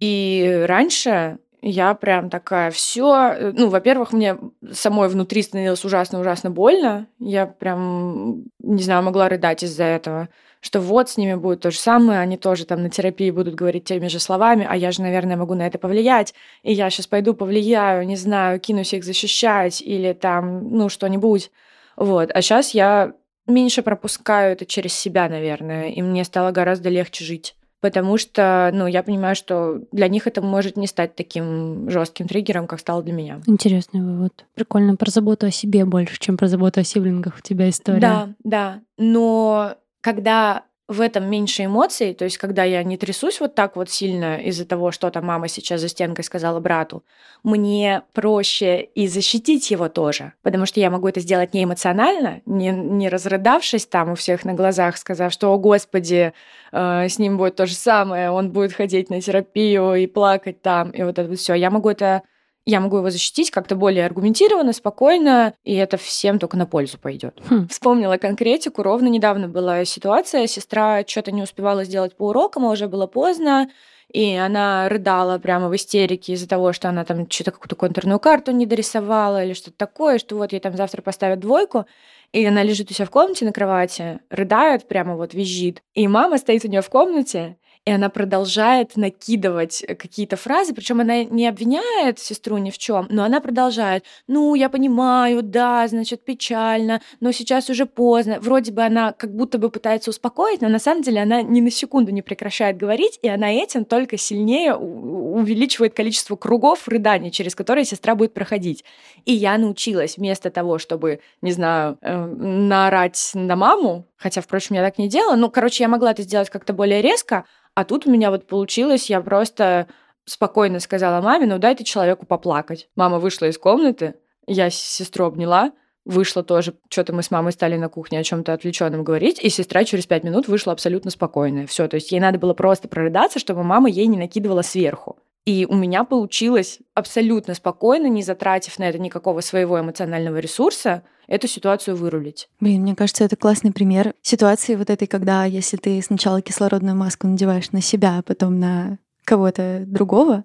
И раньше я прям такая, все, ну, во-первых, мне самой внутри становилось ужасно-ужасно больно. Я прям, не знаю, могла рыдать из-за этого что вот с ними будет то же самое, они тоже там на терапии будут говорить теми же словами, а я же, наверное, могу на это повлиять, и я сейчас пойду повлияю, не знаю, кинусь их защищать или там, ну, что-нибудь. Вот. А сейчас я меньше пропускаю это через себя, наверное, и мне стало гораздо легче жить. Потому что, ну, я понимаю, что для них это может не стать таким жестким триггером, как стало для меня.
Интересный вывод. Прикольно. Про заботу о себе больше, чем про заботу о сиблингах у тебя история.
Да, да. Но когда в этом меньше эмоций, то есть когда я не трясусь вот так вот сильно из-за того, что там мама сейчас за стенкой сказала брату, мне проще и защитить его тоже, потому что я могу это сделать не эмоционально, не, не разрыдавшись там у всех на глазах, сказав, что, о господи, э, с ним будет то же самое, он будет ходить на терапию и плакать там, и вот это все. Я могу это я могу его защитить как-то более аргументированно, спокойно, и это всем только на пользу пойдет.
Хм.
Вспомнила конкретику. Ровно недавно была ситуация. Сестра что-то не успевала сделать по урокам, а уже было поздно. И она рыдала прямо в истерике из-за того, что она там что-то какую-то контурную карту не дорисовала или что-то такое, что вот ей там завтра поставят двойку. И она лежит у себя в комнате на кровати, рыдает, прямо вот визжит. И мама стоит у нее в комнате, и она продолжает накидывать какие-то фразы, причем она не обвиняет сестру ни в чем, но она продолжает. Ну, я понимаю, да, значит, печально, но сейчас уже поздно. Вроде бы она как будто бы пытается успокоить, но на самом деле она ни на секунду не прекращает говорить, и она этим только сильнее увеличивает количество кругов рыданий, через которые сестра будет проходить. И я научилась вместо того, чтобы, не знаю, э, наорать на маму, хотя, впрочем, я так не делала, ну, короче, я могла это сделать как-то более резко, а тут у меня вот получилось, я просто спокойно сказала маме, ну дай ты человеку поплакать. Мама вышла из комнаты, я сестру обняла, вышла тоже, что-то мы с мамой стали на кухне о чем-то отвлеченном говорить, и сестра через пять минут вышла абсолютно спокойная. Все, то есть ей надо было просто прорыдаться, чтобы мама ей не накидывала сверху. И у меня получилось абсолютно спокойно, не затратив на это никакого своего эмоционального ресурса, эту ситуацию вырулить.
Блин, мне кажется, это классный пример ситуации вот этой, когда если ты сначала кислородную маску надеваешь на себя, а потом на кого-то другого,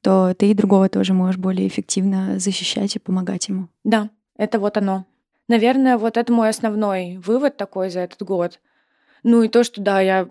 то ты и другого тоже можешь более эффективно защищать и помогать ему.
Да, это вот оно. Наверное, вот это мой основной вывод такой за этот год. Ну и то, что да, я...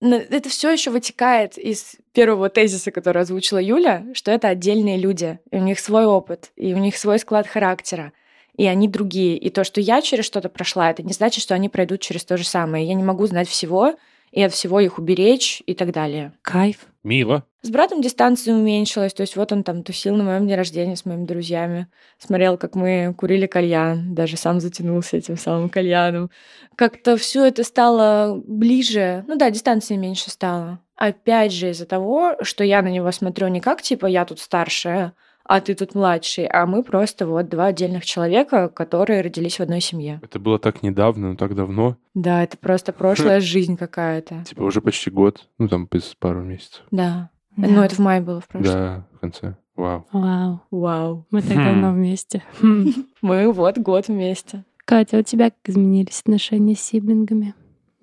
Это все еще вытекает из первого тезиса, который озвучила Юля, что это отдельные люди, и у них свой опыт, и у них свой склад характера, и они другие. И то, что я через что-то прошла, это не значит, что они пройдут через то же самое. Я не могу знать всего, и от всего их уберечь и так далее.
Кайф.
Мило.
С братом дистанция уменьшилась, то есть вот он там тусил на моем дне рождения с моими друзьями, смотрел, как мы курили кальян, даже сам затянулся этим самым кальяном. Как-то все это стало ближе, ну да, дистанция меньше стала. Опять же из-за того, что я на него смотрю не как типа я тут старшая, а ты тут младший, а мы просто вот два отдельных человека, которые родились в одной семье.
Это было так недавно, но так давно.
Да, это просто прошлая жизнь какая-то.
Типа уже почти год. Ну, там без пару месяцев.
Да.
Да.
Ну, это в мае было в прошлом.
Да, в конце. Вау.
Вау.
Вау.
Мы так
Хм.
давно вместе. Хм.
Мы вот год вместе.
Катя, у тебя как изменились отношения с сиблингами?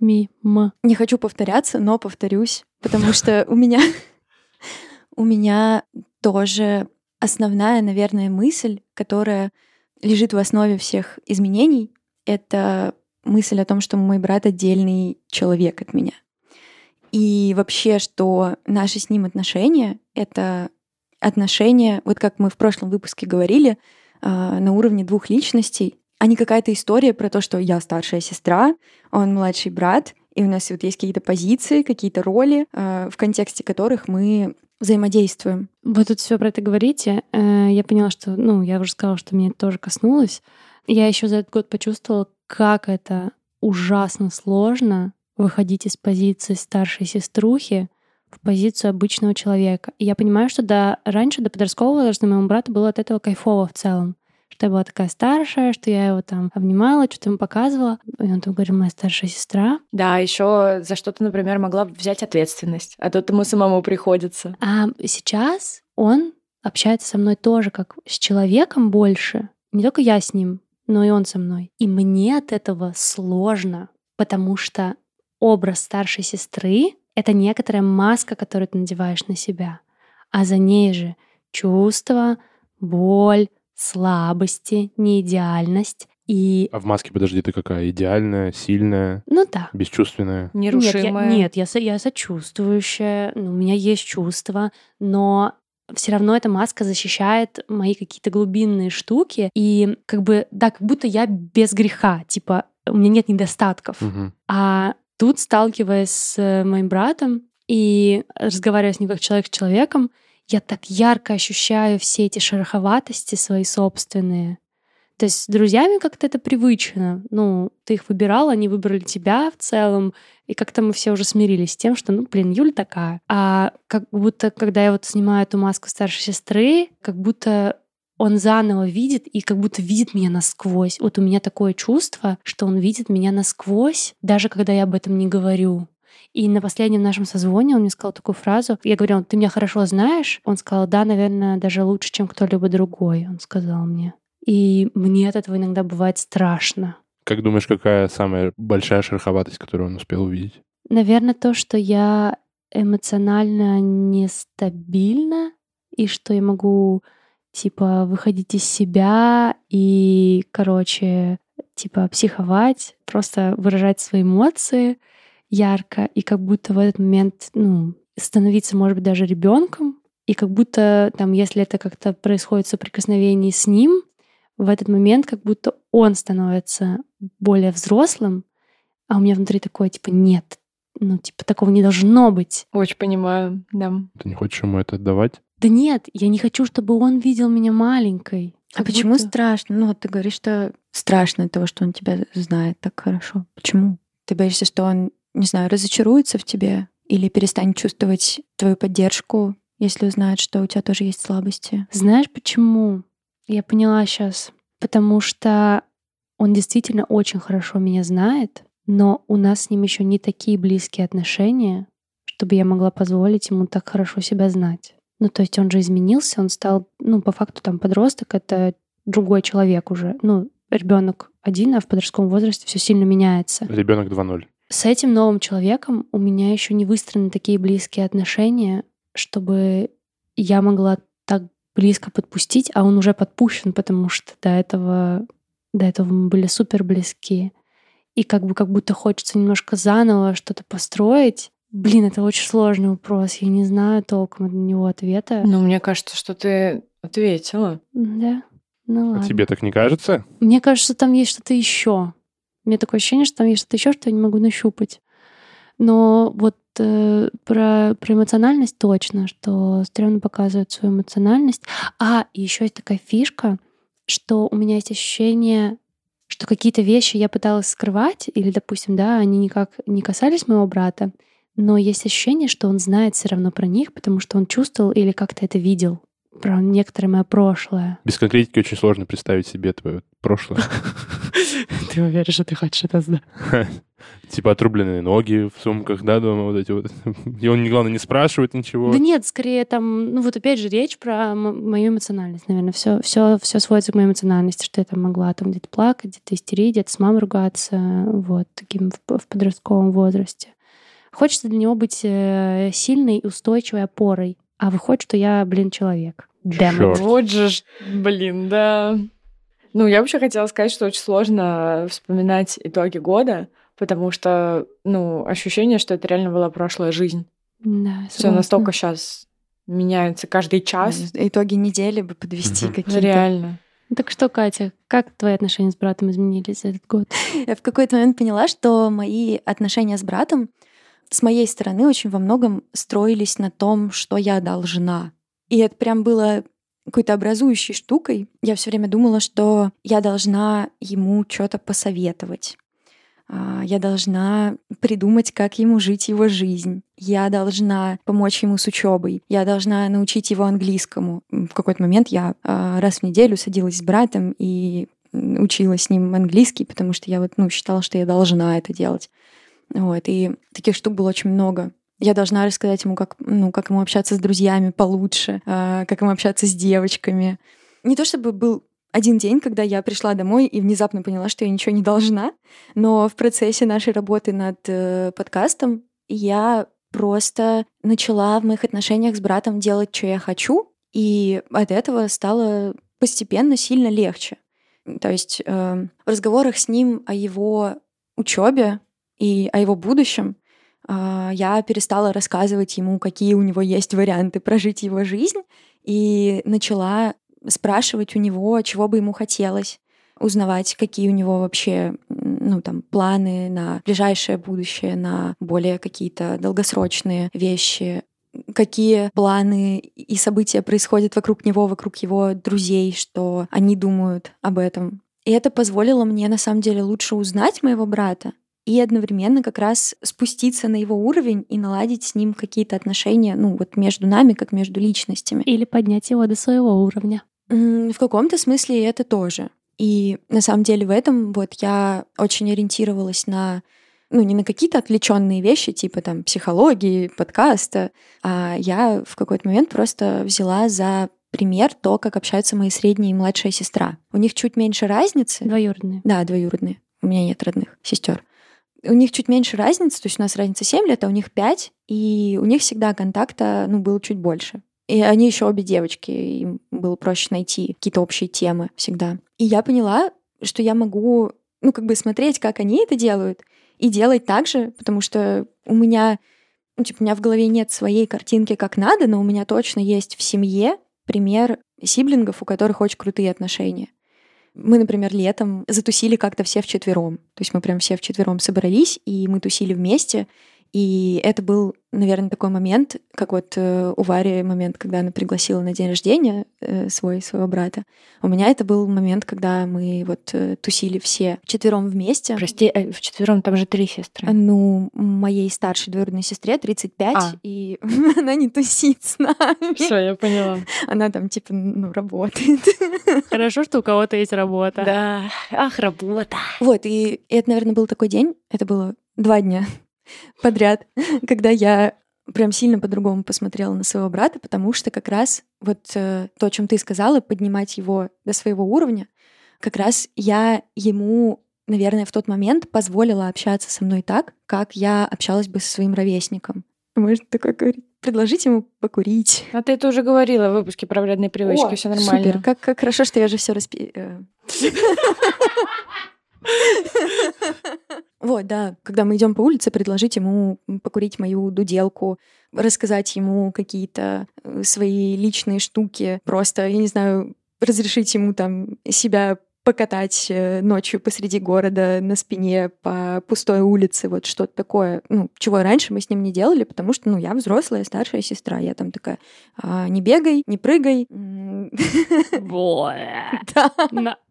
Мимо.
Не хочу повторяться, но повторюсь, потому что у меня у меня тоже основная, наверное, мысль, которая лежит в основе всех изменений, это мысль о том, что мой брат отдельный человек от меня. И вообще, что наши с ним отношения — это отношения, вот как мы в прошлом выпуске говорили, а, на уровне двух личностей, а не какая-то история про то, что я старшая сестра, он младший брат, и у нас вот есть какие-то позиции, какие-то роли, а, в контексте которых мы взаимодействуем.
Вы тут все про это говорите. Э, Я поняла, что, ну, я уже сказала, что меня это тоже коснулось. Я еще за этот год почувствовала, как это ужасно сложно выходить из позиции старшей сеструхи в позицию обычного человека. И я понимаю, что до, раньше, до подросткового возраста моему брату было от этого кайфово в целом. Что я была такая старшая, что я его там обнимала, что-то ему показывала. И он там говорил, моя старшая сестра.
Да, еще за что-то, например, могла взять ответственность, а тут ему самому приходится.
А сейчас он общается со мной тоже как с человеком больше. Не только я с ним, но и он со мной. И мне от этого сложно, потому что образ старшей сестры — это некоторая маска, которую ты надеваешь на себя. А за ней же чувства, боль, слабости, неидеальность. И,
А в маске, подожди, ты какая? Идеальная, сильная,
ну да,
бесчувственная?
Нерушимая.
Нет, я, нет, я, со- я сочувствующая, ну, у меня есть чувства, но все равно эта маска защищает мои какие-то глубинные штуки. И как бы, да, как будто я без греха, типа, у меня нет недостатков.
Мгм.
А тут, сталкиваясь с э, моим братом и разговаривая с ним как человек с человеком, я так ярко ощущаю все эти шероховатости свои собственные. То есть с друзьями как-то это привычно. Ну, ты их выбирал, они выбрали тебя в целом, и как-то мы все уже смирились с тем, что, ну, блин, Юля такая. А как будто, когда я вот снимаю эту маску старшей сестры, как будто он заново видит и как будто видит меня насквозь. Вот у меня такое чувство, что он видит меня насквозь, даже когда я об этом не говорю. И на последнем нашем созвоне он мне сказал такую фразу. Я говорила, ты меня хорошо знаешь? Он сказал, да, наверное, даже лучше, чем кто-либо другой, он сказал мне. И мне от этого иногда бывает страшно.
Как думаешь, какая самая большая шероховатость, которую он успел увидеть?
Наверное, то, что я эмоционально нестабильна, и что я могу, типа, выходить из себя и, короче, типа, психовать, просто выражать свои эмоции ярко, и как будто в этот момент, ну, становиться, может быть, даже ребенком, и как будто там, если это как-то происходит в соприкосновении с ним, в этот момент как будто он становится более взрослым, а у меня внутри такое, типа, нет, ну, типа, такого не должно быть.
Очень понимаю, да.
Ты не хочешь ему это отдавать?
Да нет, я не хочу, чтобы он видел меня маленькой.
А
Как
почему
будто-
страшно? Ну, вот ты говоришь, что страшно от того, что он тебя знает так хорошо. Почему? Ты боишься, что он, не знаю, разочаруется в тебе или перестанет чувствовать твою поддержку, если узнает, что у тебя тоже есть слабости?
Знаешь почему? Я поняла сейчас. Потому что он действительно очень хорошо меня знает, но у нас с ним еще не такие близкие отношения, чтобы я могла позволить ему так хорошо себя знать. Ну, то есть он же изменился, он стал, ну, по факту там подросток, это другой человек уже. Ну, ребенок один, а в подростковом возрасте все сильно меняется.
Ребенок 2.0.
С этим новым человеком у меня еще не выстроены такие близкие отношения, чтобы я могла так близко подпустить, а он уже подпущен, потому что до этого, до этого мы были супер близки. И как бы как будто хочется немножко заново что-то построить. Блин, это очень сложный вопрос. Я не знаю толком на него ответа.
Ну, мне кажется, что ты ответила.
Да? Ну
А
ладно.
тебе так не кажется?
Мне кажется, там есть что-то еще. У меня такое ощущение, что там есть что-то еще, что я не могу нащупать. Но вот э, про, про эмоциональность точно, что стрёмно показывает свою эмоциональность. А, еще есть такая фишка, что у меня есть ощущение, что какие-то вещи я пыталась скрывать, или, допустим, да, они никак не касались моего брата, но есть ощущение, что он знает все равно про них, потому что он чувствовал или как-то это видел про некоторое мое прошлое.
Без конкретики очень сложно представить себе твое прошлое.
Ты уверен, что ты хочешь это знать?
Типа отрубленные ноги в сумках, да, дома вот эти вот. И он, главное, не спрашивает ничего.
Да нет, скорее там, ну вот опять же речь про мою эмоциональность, наверное. Все, все, все сводится к моей эмоциональности, что я там могла там где-то плакать, где-то истерить, где-то с мамой ругаться, вот, таким в, в подростковом возрасте. Хочется для него быть э, сильной и устойчивой опорой. А выходит, что я, блин, человек.
Черт. Вот же, блин, да. Ну, я вообще хотела сказать, что очень сложно вспоминать итоги года, потому что, ну, ощущение, что это реально была прошлая жизнь.
Да,
Все настолько сейчас меняется каждый час.
Итоги недели бы подвести какие-то.
Реально.
Так что, Катя, как твои отношения с братом изменились за этот год?
Я в какой-то момент поняла, что мои отношения с братом с моей стороны очень во многом строились на том, что я должна. И это прям было какой-то образующей штукой. Я все время думала, что я должна ему что-то посоветовать. А, я должна придумать, как ему жить его жизнь. Я должна помочь ему с учебой. Я должна научить его английскому. В какой-то момент я а, раз в неделю садилась с братом и учила с ним английский, потому что я вот, ну, считала, что я должна это делать. Вот, и таких штук было очень много. Я должна рассказать ему, как, ну, как ему общаться с друзьями получше, э, как ему общаться с девочками. Не то чтобы был один день, когда я пришла домой и внезапно поняла, что я ничего не должна, но в процессе нашей работы над э, подкастом я просто начала в моих отношениях с братом делать, что я хочу, и от этого стало постепенно сильно легче. То есть э, в разговорах с ним о его учебе и о его будущем, а, я перестала рассказывать ему, какие у него есть варианты прожить его жизнь, и начала спрашивать у него, чего бы ему хотелось, узнавать, какие у него вообще ну, там, планы на ближайшее будущее, на более какие-то долгосрочные вещи, какие планы и события происходят вокруг него, вокруг его друзей, что они думают об этом. И это позволило мне на самом деле лучше узнать моего брата, и одновременно как раз спуститься на его уровень и наладить с ним какие-то отношения, ну вот между нами, как между личностями.
Или поднять его до своего уровня.
В каком-то смысле это тоже. И на самом деле в этом вот я очень ориентировалась на ну, не на какие-то отвлеченные вещи, типа там психологии, подкаста, а я в какой-то момент просто взяла за пример то, как общаются мои средняя и младшая сестра. У них чуть меньше разницы.
Двоюродные.
Да, двоюродные. У меня нет родных сестер у них чуть меньше разницы, то есть у нас разница 7 лет, а у них 5, и у них всегда контакта ну, было чуть больше. И они еще обе девочки, им было проще найти какие-то общие темы всегда. И я поняла, что я могу, ну, как бы смотреть, как они это делают, и делать так же, потому что у меня, ну, типа, у меня в голове нет своей картинки как надо, но у меня точно есть в семье пример сиблингов, у которых очень крутые отношения. Мы, например, летом затусили как-то все вчетвером. То есть мы прям все вчетвером собрались, и мы тусили вместе. И это был, наверное, такой момент, как вот э, у Вари момент, когда она пригласила на день рождения э, свой, своего брата. У меня это был момент, когда мы вот э, тусили все четвером вместе.
Прости, э, в четвером там же три сестры.
Ну, моей старшей двоюродной сестре 35, а. и она не тусит с нами.
Все, я поняла.
Она там типа, ну, работает.
Хорошо, что у кого-то есть работа.
Да, ах, работа.
Вот, и это, наверное, был такой день, это было два дня подряд, когда я прям сильно по-другому посмотрела на своего брата, потому что как раз вот э, то, о чем ты сказала, поднимать его до своего уровня, как раз я ему, наверное, в тот момент позволила общаться со мной так, как я общалась бы со своим ровесником. Может такой говорить? Предложить ему покурить.
А ты это уже говорила в выпуске про вредные привычки, все нормально.
Супер, как, как хорошо, что я же все распи... Вот, да. Когда мы идем по улице, предложить ему покурить мою дуделку, рассказать ему какие-то э, свои личные штуки, просто, я не знаю, разрешить ему там себя покатать э, ночью посреди города на спине по пустой улице, вот что-то такое, ну, чего раньше мы с ним не делали, потому что, ну, я взрослая, старшая сестра, я там такая, а, не бегай, не прыгай.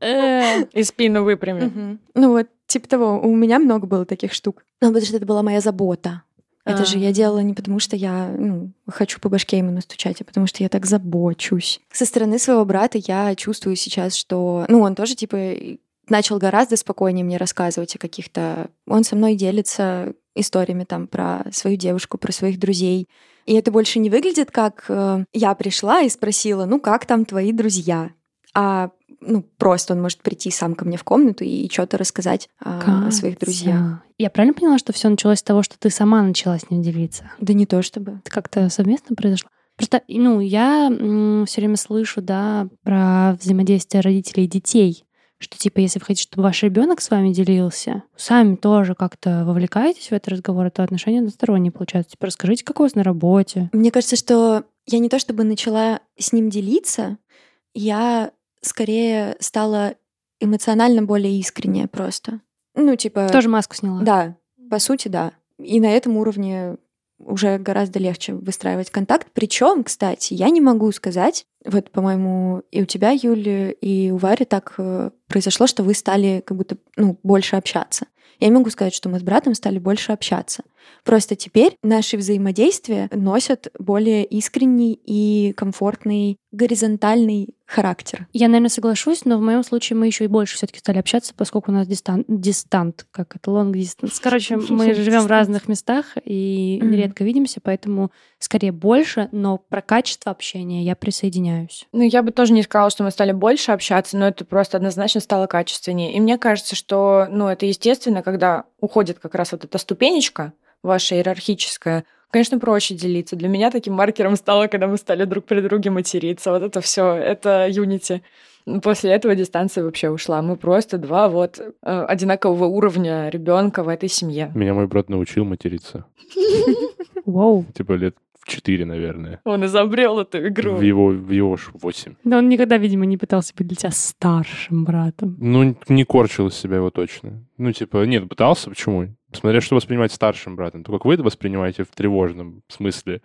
«э».
И спину выпрями.
Ну вот, типа того, у меня много было таких штук. Ну, потому что это была моя забота. Это же я
А.
делала не потому, что я ну, хочу по башке ему настучать, а потому что я так забочусь. Со стороны своего брата я чувствую сейчас, что... Ну, он тоже, типа, начал гораздо спокойнее мне рассказывать о каких-то... Он со мной делится историями там про свою девушку, про своих друзей. И это больше не выглядит как э, я пришла и спросила, ну как там твои друзья? А ну, просто он может прийти сам ко мне в комнату и что-то рассказать а, о своих друзьях.
Я правильно поняла, что все началось с того, что ты сама начала с ним делиться?
Да не то чтобы.
Это как-то совместно произошло? Просто, ну, я все время слышу, да, про взаимодействие родителей и детей, что типа, если вы хотите, чтобы ваш ребенок с вами делился, сами тоже как-то вовлекаетесь в этот разговор, то отношения односторонние получаются. Типа, расскажите, как у вас на работе.
Мне кажется, что я не то чтобы начала с ним делиться, я скорее стала эмоционально более искренняя просто. Ну, типа...
Тоже маску сняла.
Да, по сути, да. И на этом уровне уже гораздо легче выстраивать контакт. Причем, кстати, я не могу сказать, вот, по-моему, и у тебя, Юля, и у Вари так э, произошло, что вы стали как будто ну, больше общаться. Я не могу сказать, что мы с братом стали больше общаться. Просто теперь наши взаимодействия носят более искренний и комфортный горизонтальный характер.
Я, наверное, соглашусь, но в моем случае мы еще и больше все-таки стали общаться, поскольку у нас дистант, дистант как это, long distance. Короче, мы живем в разных местах и
Мгм.
редко видимся, поэтому скорее больше, но про качество общения я присоединяюсь.
Ну, я бы тоже не сказала, что мы стали больше общаться, но это просто однозначно стало качественнее. И мне кажется, что, ну, это естественно, когда уходит как раз вот эта ступенечка ваша иерархическая, конечно, проще делиться. Для меня таким маркером стало, когда мы стали друг при друге материться. Вот это все, это Unity. После этого дистанция вообще ушла. Мы просто два вот э, одинакового уровня ребенка в этой семье.
Меня мой брат научил материться.
Вау.
Типа лет 4, наверное.
Он изобрел эту игру.
В его, в его ж 8.
Да он никогда, видимо, не пытался быть для тебя старшим братом.
Ну, не корчил из себя его точно. Ну, типа, нет, пытался, почему? Смотря что воспринимать старшим братом. То, как вы это воспринимаете в тревожном смысле.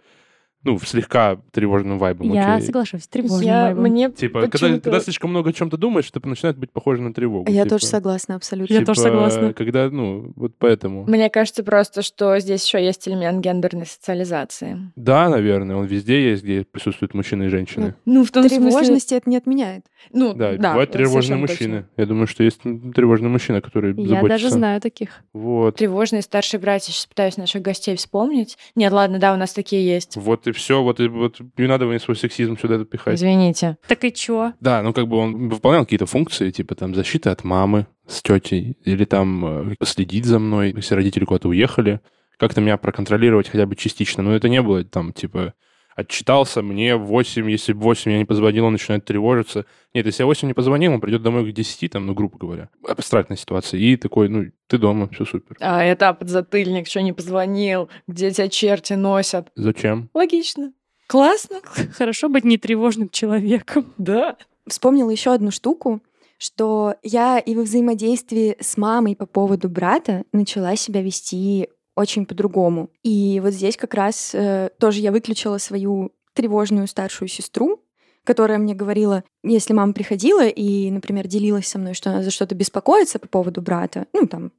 Ну, в слегка тревожным вайбом,
Я
окей.
соглашусь, тревожным
Я,
вайбом.
мне
Типа, когда, когда слишком много о чем-то думаешь, это начинает быть похоже на тревогу.
Я
Типа,
тоже согласна абсолютно.
Я тоже согласна.
Когда, ну, вот поэтому.
Мне кажется просто, что здесь еще есть элемент гендерной социализации.
Да, наверное, он везде есть, где присутствуют мужчины и женщины.
Ну, в том смысле...
Тревожности это не отменяет.
Ну,
Да,
да,
бывают тревожные мужчины.
точно.
Я думаю, что есть тревожный мужчина, который
Я
заботится.
даже знаю таких.
Вот.
Тревожные старшие братья. Сейчас пытаюсь наших гостей вспомнить. Нет, ладно, да, у нас такие есть.
Вот и все, вот и вот не надо мне свой сексизм сюда пихать.
Извините.
Так и чё?
Да, ну как бы он выполнял какие-то функции, типа там защита от мамы с тетей, или там э, следить за мной, если родители куда-то уехали, как-то меня проконтролировать хотя бы частично. Но это не было там, типа, отчитался мне в 8, если в 8 я не позвонил, он начинает тревожиться. Нет, если я в 8 не позвонил, он придет домой к 10, там, ну, грубо говоря. Абстрактная ситуация. И такой, ну, ты дома, все супер.
А это подзатыльник, что не позвонил, где тебя черти носят.
Зачем?
Логично. Классно.
Хорошо быть нетревожным человеком.
Да.
Вспомнила еще одну штуку, что я и во взаимодействии с мамой по поводу брата начала себя вести очень по-другому. И вот здесь как раз э, тоже я выключила свою тревожную старшую сестру, которая мне говорила, если мама приходила и, например, делилась со мной, что она за что-то беспокоится по поводу брата, ну там,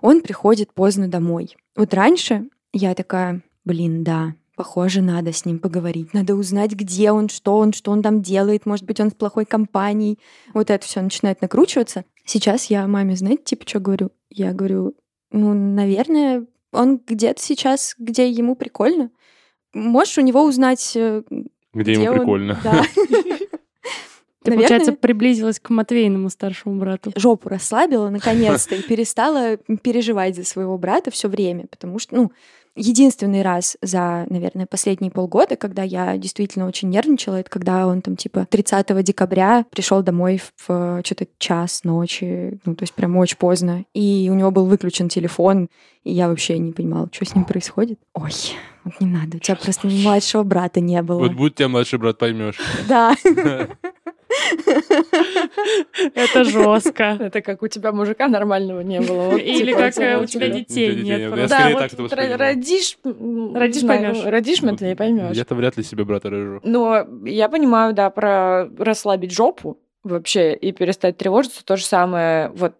он приходит поздно домой. Вот раньше я такая, блин, да, похоже, надо с ним поговорить, надо узнать, где он, что он, что он там делает, может быть, он в плохой компании. Вот это все начинает накручиваться. Сейчас я маме, знаете, типа, что говорю? Я говорю, ну, наверное, он где-то сейчас, где ему прикольно. Можешь у него узнать, э,
Где, ему
он-
прикольно.
Да.
Ты,
Наверное-
получается, приблизилась к Матвейному старшему брату.
жопу расслабила наконец-то и перестала переживать за своего брата все время, потому что, ну, единственный раз за, наверное, последние полгода, когда я действительно очень нервничала, это когда он там типа 30 декабря пришел домой в что-то час ночи, ну, то есть прям очень поздно, и у него был выключен телефон, и я вообще не понимала, что с ним происходит. Ой, вот не надо, у тебя просто младшего брата не было.
Вот будь тебя младший брат, поймешь.
Да.
Это жестко.
Это как у тебя мужика нормального не было.
Или
типа,
как э, у тебя детей нет.
Да, вот родишь,
Родишь, поймёшь.
Родишь, Матвей, поймешь.
Я-то вряд ли себе брата рожу.
Но я понимаю, да, про расслабить жопу вообще и перестать тревожиться. То же самое, вот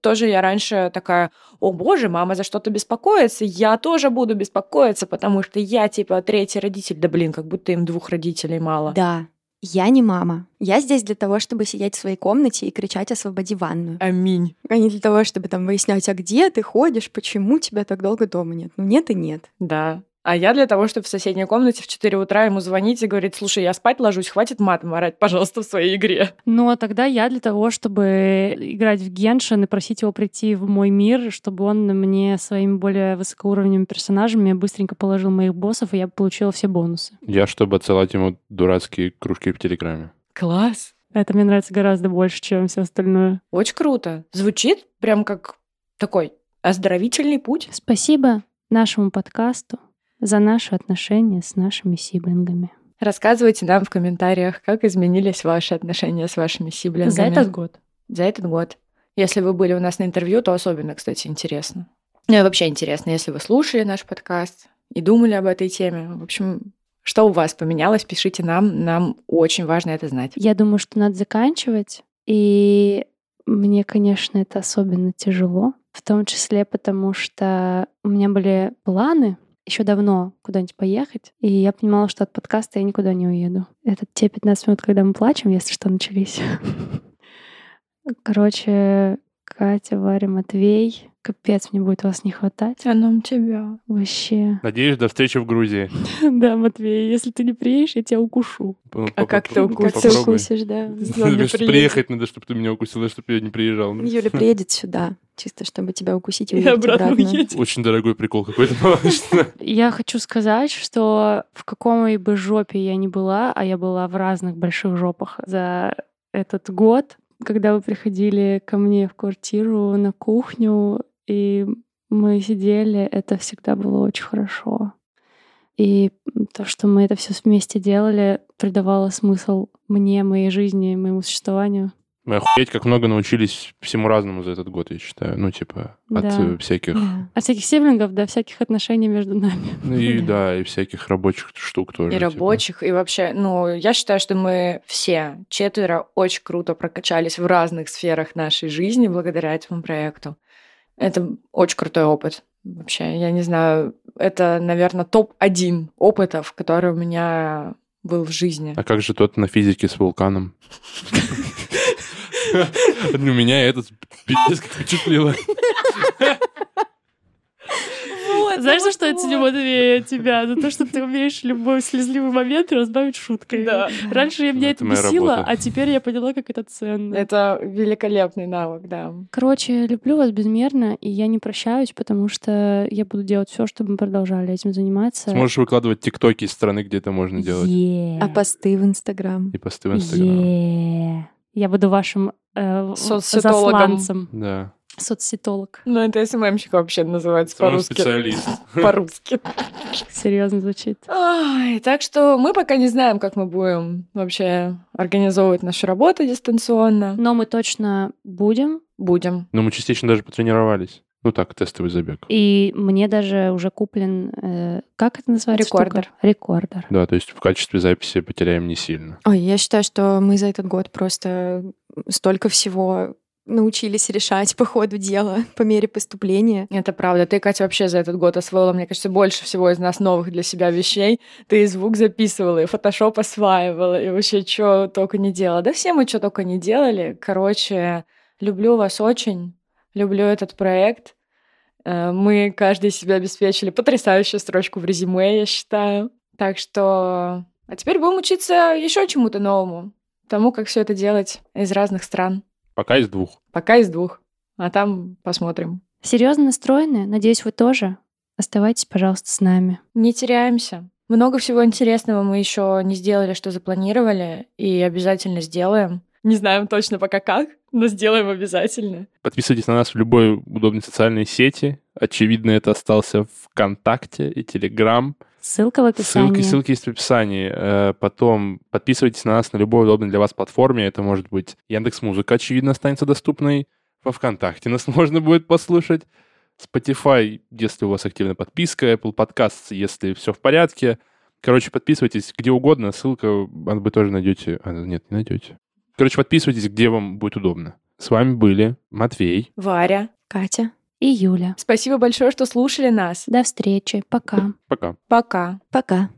тоже я раньше такая, о боже, мама за что-то беспокоится, я тоже буду беспокоиться, потому что я типа третий родитель. Да блин, как будто им двух родителей мало.
Да, я не мама. Я здесь для того, чтобы сидеть в своей комнате и кричать «освободи ванную».
Аминь.
А не для того, чтобы там выяснять, а где ты ходишь, почему тебя так долго дома нет. Ну нет и нет.
Да. А я для того, чтобы в соседней комнате в 4 утра ему звонить и говорить, слушай, я спать ложусь, хватит матом орать, пожалуйста, в своей игре.
Но тогда я для того, чтобы играть в Геншин и просить его прийти в мой мир, чтобы он мне своими более высокоуровневыми персонажами быстренько положил моих боссов, и я получила все бонусы.
Я, чтобы отсылать ему дурацкие кружки в Телеграме.
Класс.
Это мне нравится гораздо больше, чем все остальное.
Очень круто. Звучит прям как такой оздоровительный путь.
Спасибо нашему подкасту за наши отношения с нашими сиблингами.
Рассказывайте нам в комментариях, как изменились ваши отношения с вашими сиблингами.
За этот год.
За этот год. Если вы были у нас на интервью, то особенно, кстати, интересно. Ну и вообще интересно, если вы слушали наш подкаст и думали об этой теме. В общем, что у вас поменялось, пишите нам. Нам очень важно это знать.
Я думаю, что надо заканчивать. И мне, конечно, это особенно тяжело. В том числе потому, что у меня были планы еще давно куда-нибудь поехать, и я понимала, что от подкаста я никуда не уеду. Это те 15 минут, когда мы плачем, если что, начались. Короче, Катя, Варя, Матвей. Капец, мне будет вас не хватать.
А нам тебя.
Вообще.
Надеюсь, до встречи в Грузии.
Да, Матвей, если ты не приедешь, я тебя укушу.
А как ты
укусишь, да.
Приехать надо, чтобы ты меня укусила, чтобы я не приезжал.
Юля приедет сюда, чисто чтобы тебя укусить и уехать
обратно.
Очень дорогой прикол какой-то.
Я хочу сказать, что в какой бы жопе я ни была, а я была в разных больших жопах за этот год, когда вы приходили ко мне в квартиру на кухню, и мы сидели, это всегда было очень хорошо. И то, что мы это все вместе делали, придавало смысл мне, моей жизни, моему существованию.
Мы охуеть, как много научились всему разному за этот год, я считаю. Ну, типа, от
Да.
э, всяких...
От всяких сиблингов до всяких отношений между нами.
Ну и да, и всяких рабочих штук тоже.
И
типа.
рабочих, и вообще, ну, я считаю, что мы все четверо очень круто прокачались в разных сферах нашей жизни благодаря этому проекту. Это очень крутой опыт. Вообще, я не знаю, это, наверное, топ-1 опытов, который у меня был в жизни.
А как же тот на физике с вулканом? Ну, меня этот пиздец как впечатлило.
Знаешь, за что я ценю Матвея тебя? За то, что ты умеешь любой слезливый момент разбавить шуткой.
Да.
Раньше я меня
Это
бесило, а теперь я поняла, как это ценно.
Это великолепный навык, да.
Короче, люблю вас безмерно, и я не прощаюсь, потому что я буду делать все, чтобы мы продолжали этим заниматься.
Сможешь выкладывать тиктоки из страны, где это можно делать.
Е.
А посты в Инстаграм?
И посты в Инстаграм.
Е. Я буду вашим э, засланцем.
Да.
Соцсетолог.
Ну, это СММщик вообще называется по-русски.
специалист.
По-русски.
Серьезно звучит.
Ой, так что мы пока не знаем, как мы будем вообще организовывать нашу работу дистанционно.
Но мы точно будем.
Будем.
Но мы частично даже потренировались. Ну так, тестовый забег.
И мне даже уже куплен... э, как это называется?
Рекордер.
штука? Рекордер.
Да, то есть в качестве записи потеряем не сильно.
Ой, я считаю, что мы за этот год просто столько всего научились решать по ходу дела, по мере поступления.
Это правда. Ты, Катя, вообще за этот год освоила, мне кажется, больше всего из нас новых для себя вещей. Ты и звук записывала, и фотошоп осваивала, и вообще что только не делала. Да все мы что только не делали. Короче, люблю вас очень. Люблю этот проект. Э, Мы каждый себе обеспечили потрясающую строчку в резюме, я считаю. Так что... А теперь будем учиться еще чему-то новому. Тому, как все это делать из разных стран.
Пока из двух.
Пока из двух. А там посмотрим.
Серьезно настроены? Надеюсь, вы тоже. Оставайтесь, пожалуйста, с нами.
Не теряемся. Много всего интересного мы еще не сделали, что запланировали, и обязательно сделаем. Не знаем точно пока как, но сделаем обязательно.
Подписывайтесь на нас в любой удобной социальной сети. Очевидно, это остался ВКонтакте и Телеграм.
Ссылка в описании.
Ссылки, ссылки есть в описании. Э, Потом подписывайтесь на нас на любой удобной для вас платформе. Это может быть Яндекс Музыка, очевидно, останется доступной. Во ВКонтакте нас можно будет послушать. Spotify, если у вас активная подписка. Apple Podcasts, если все в порядке. Короче, подписывайтесь где угодно. Ссылка вы тоже найдете. А, нет, не найдете. Короче, подписывайтесь, где вам будет удобно. С вами были Матвей.
Варя.
Катя.
И Юля.
Спасибо большое, что слушали нас.
До встречи. Пока.
Пока.
Пока.
Пока.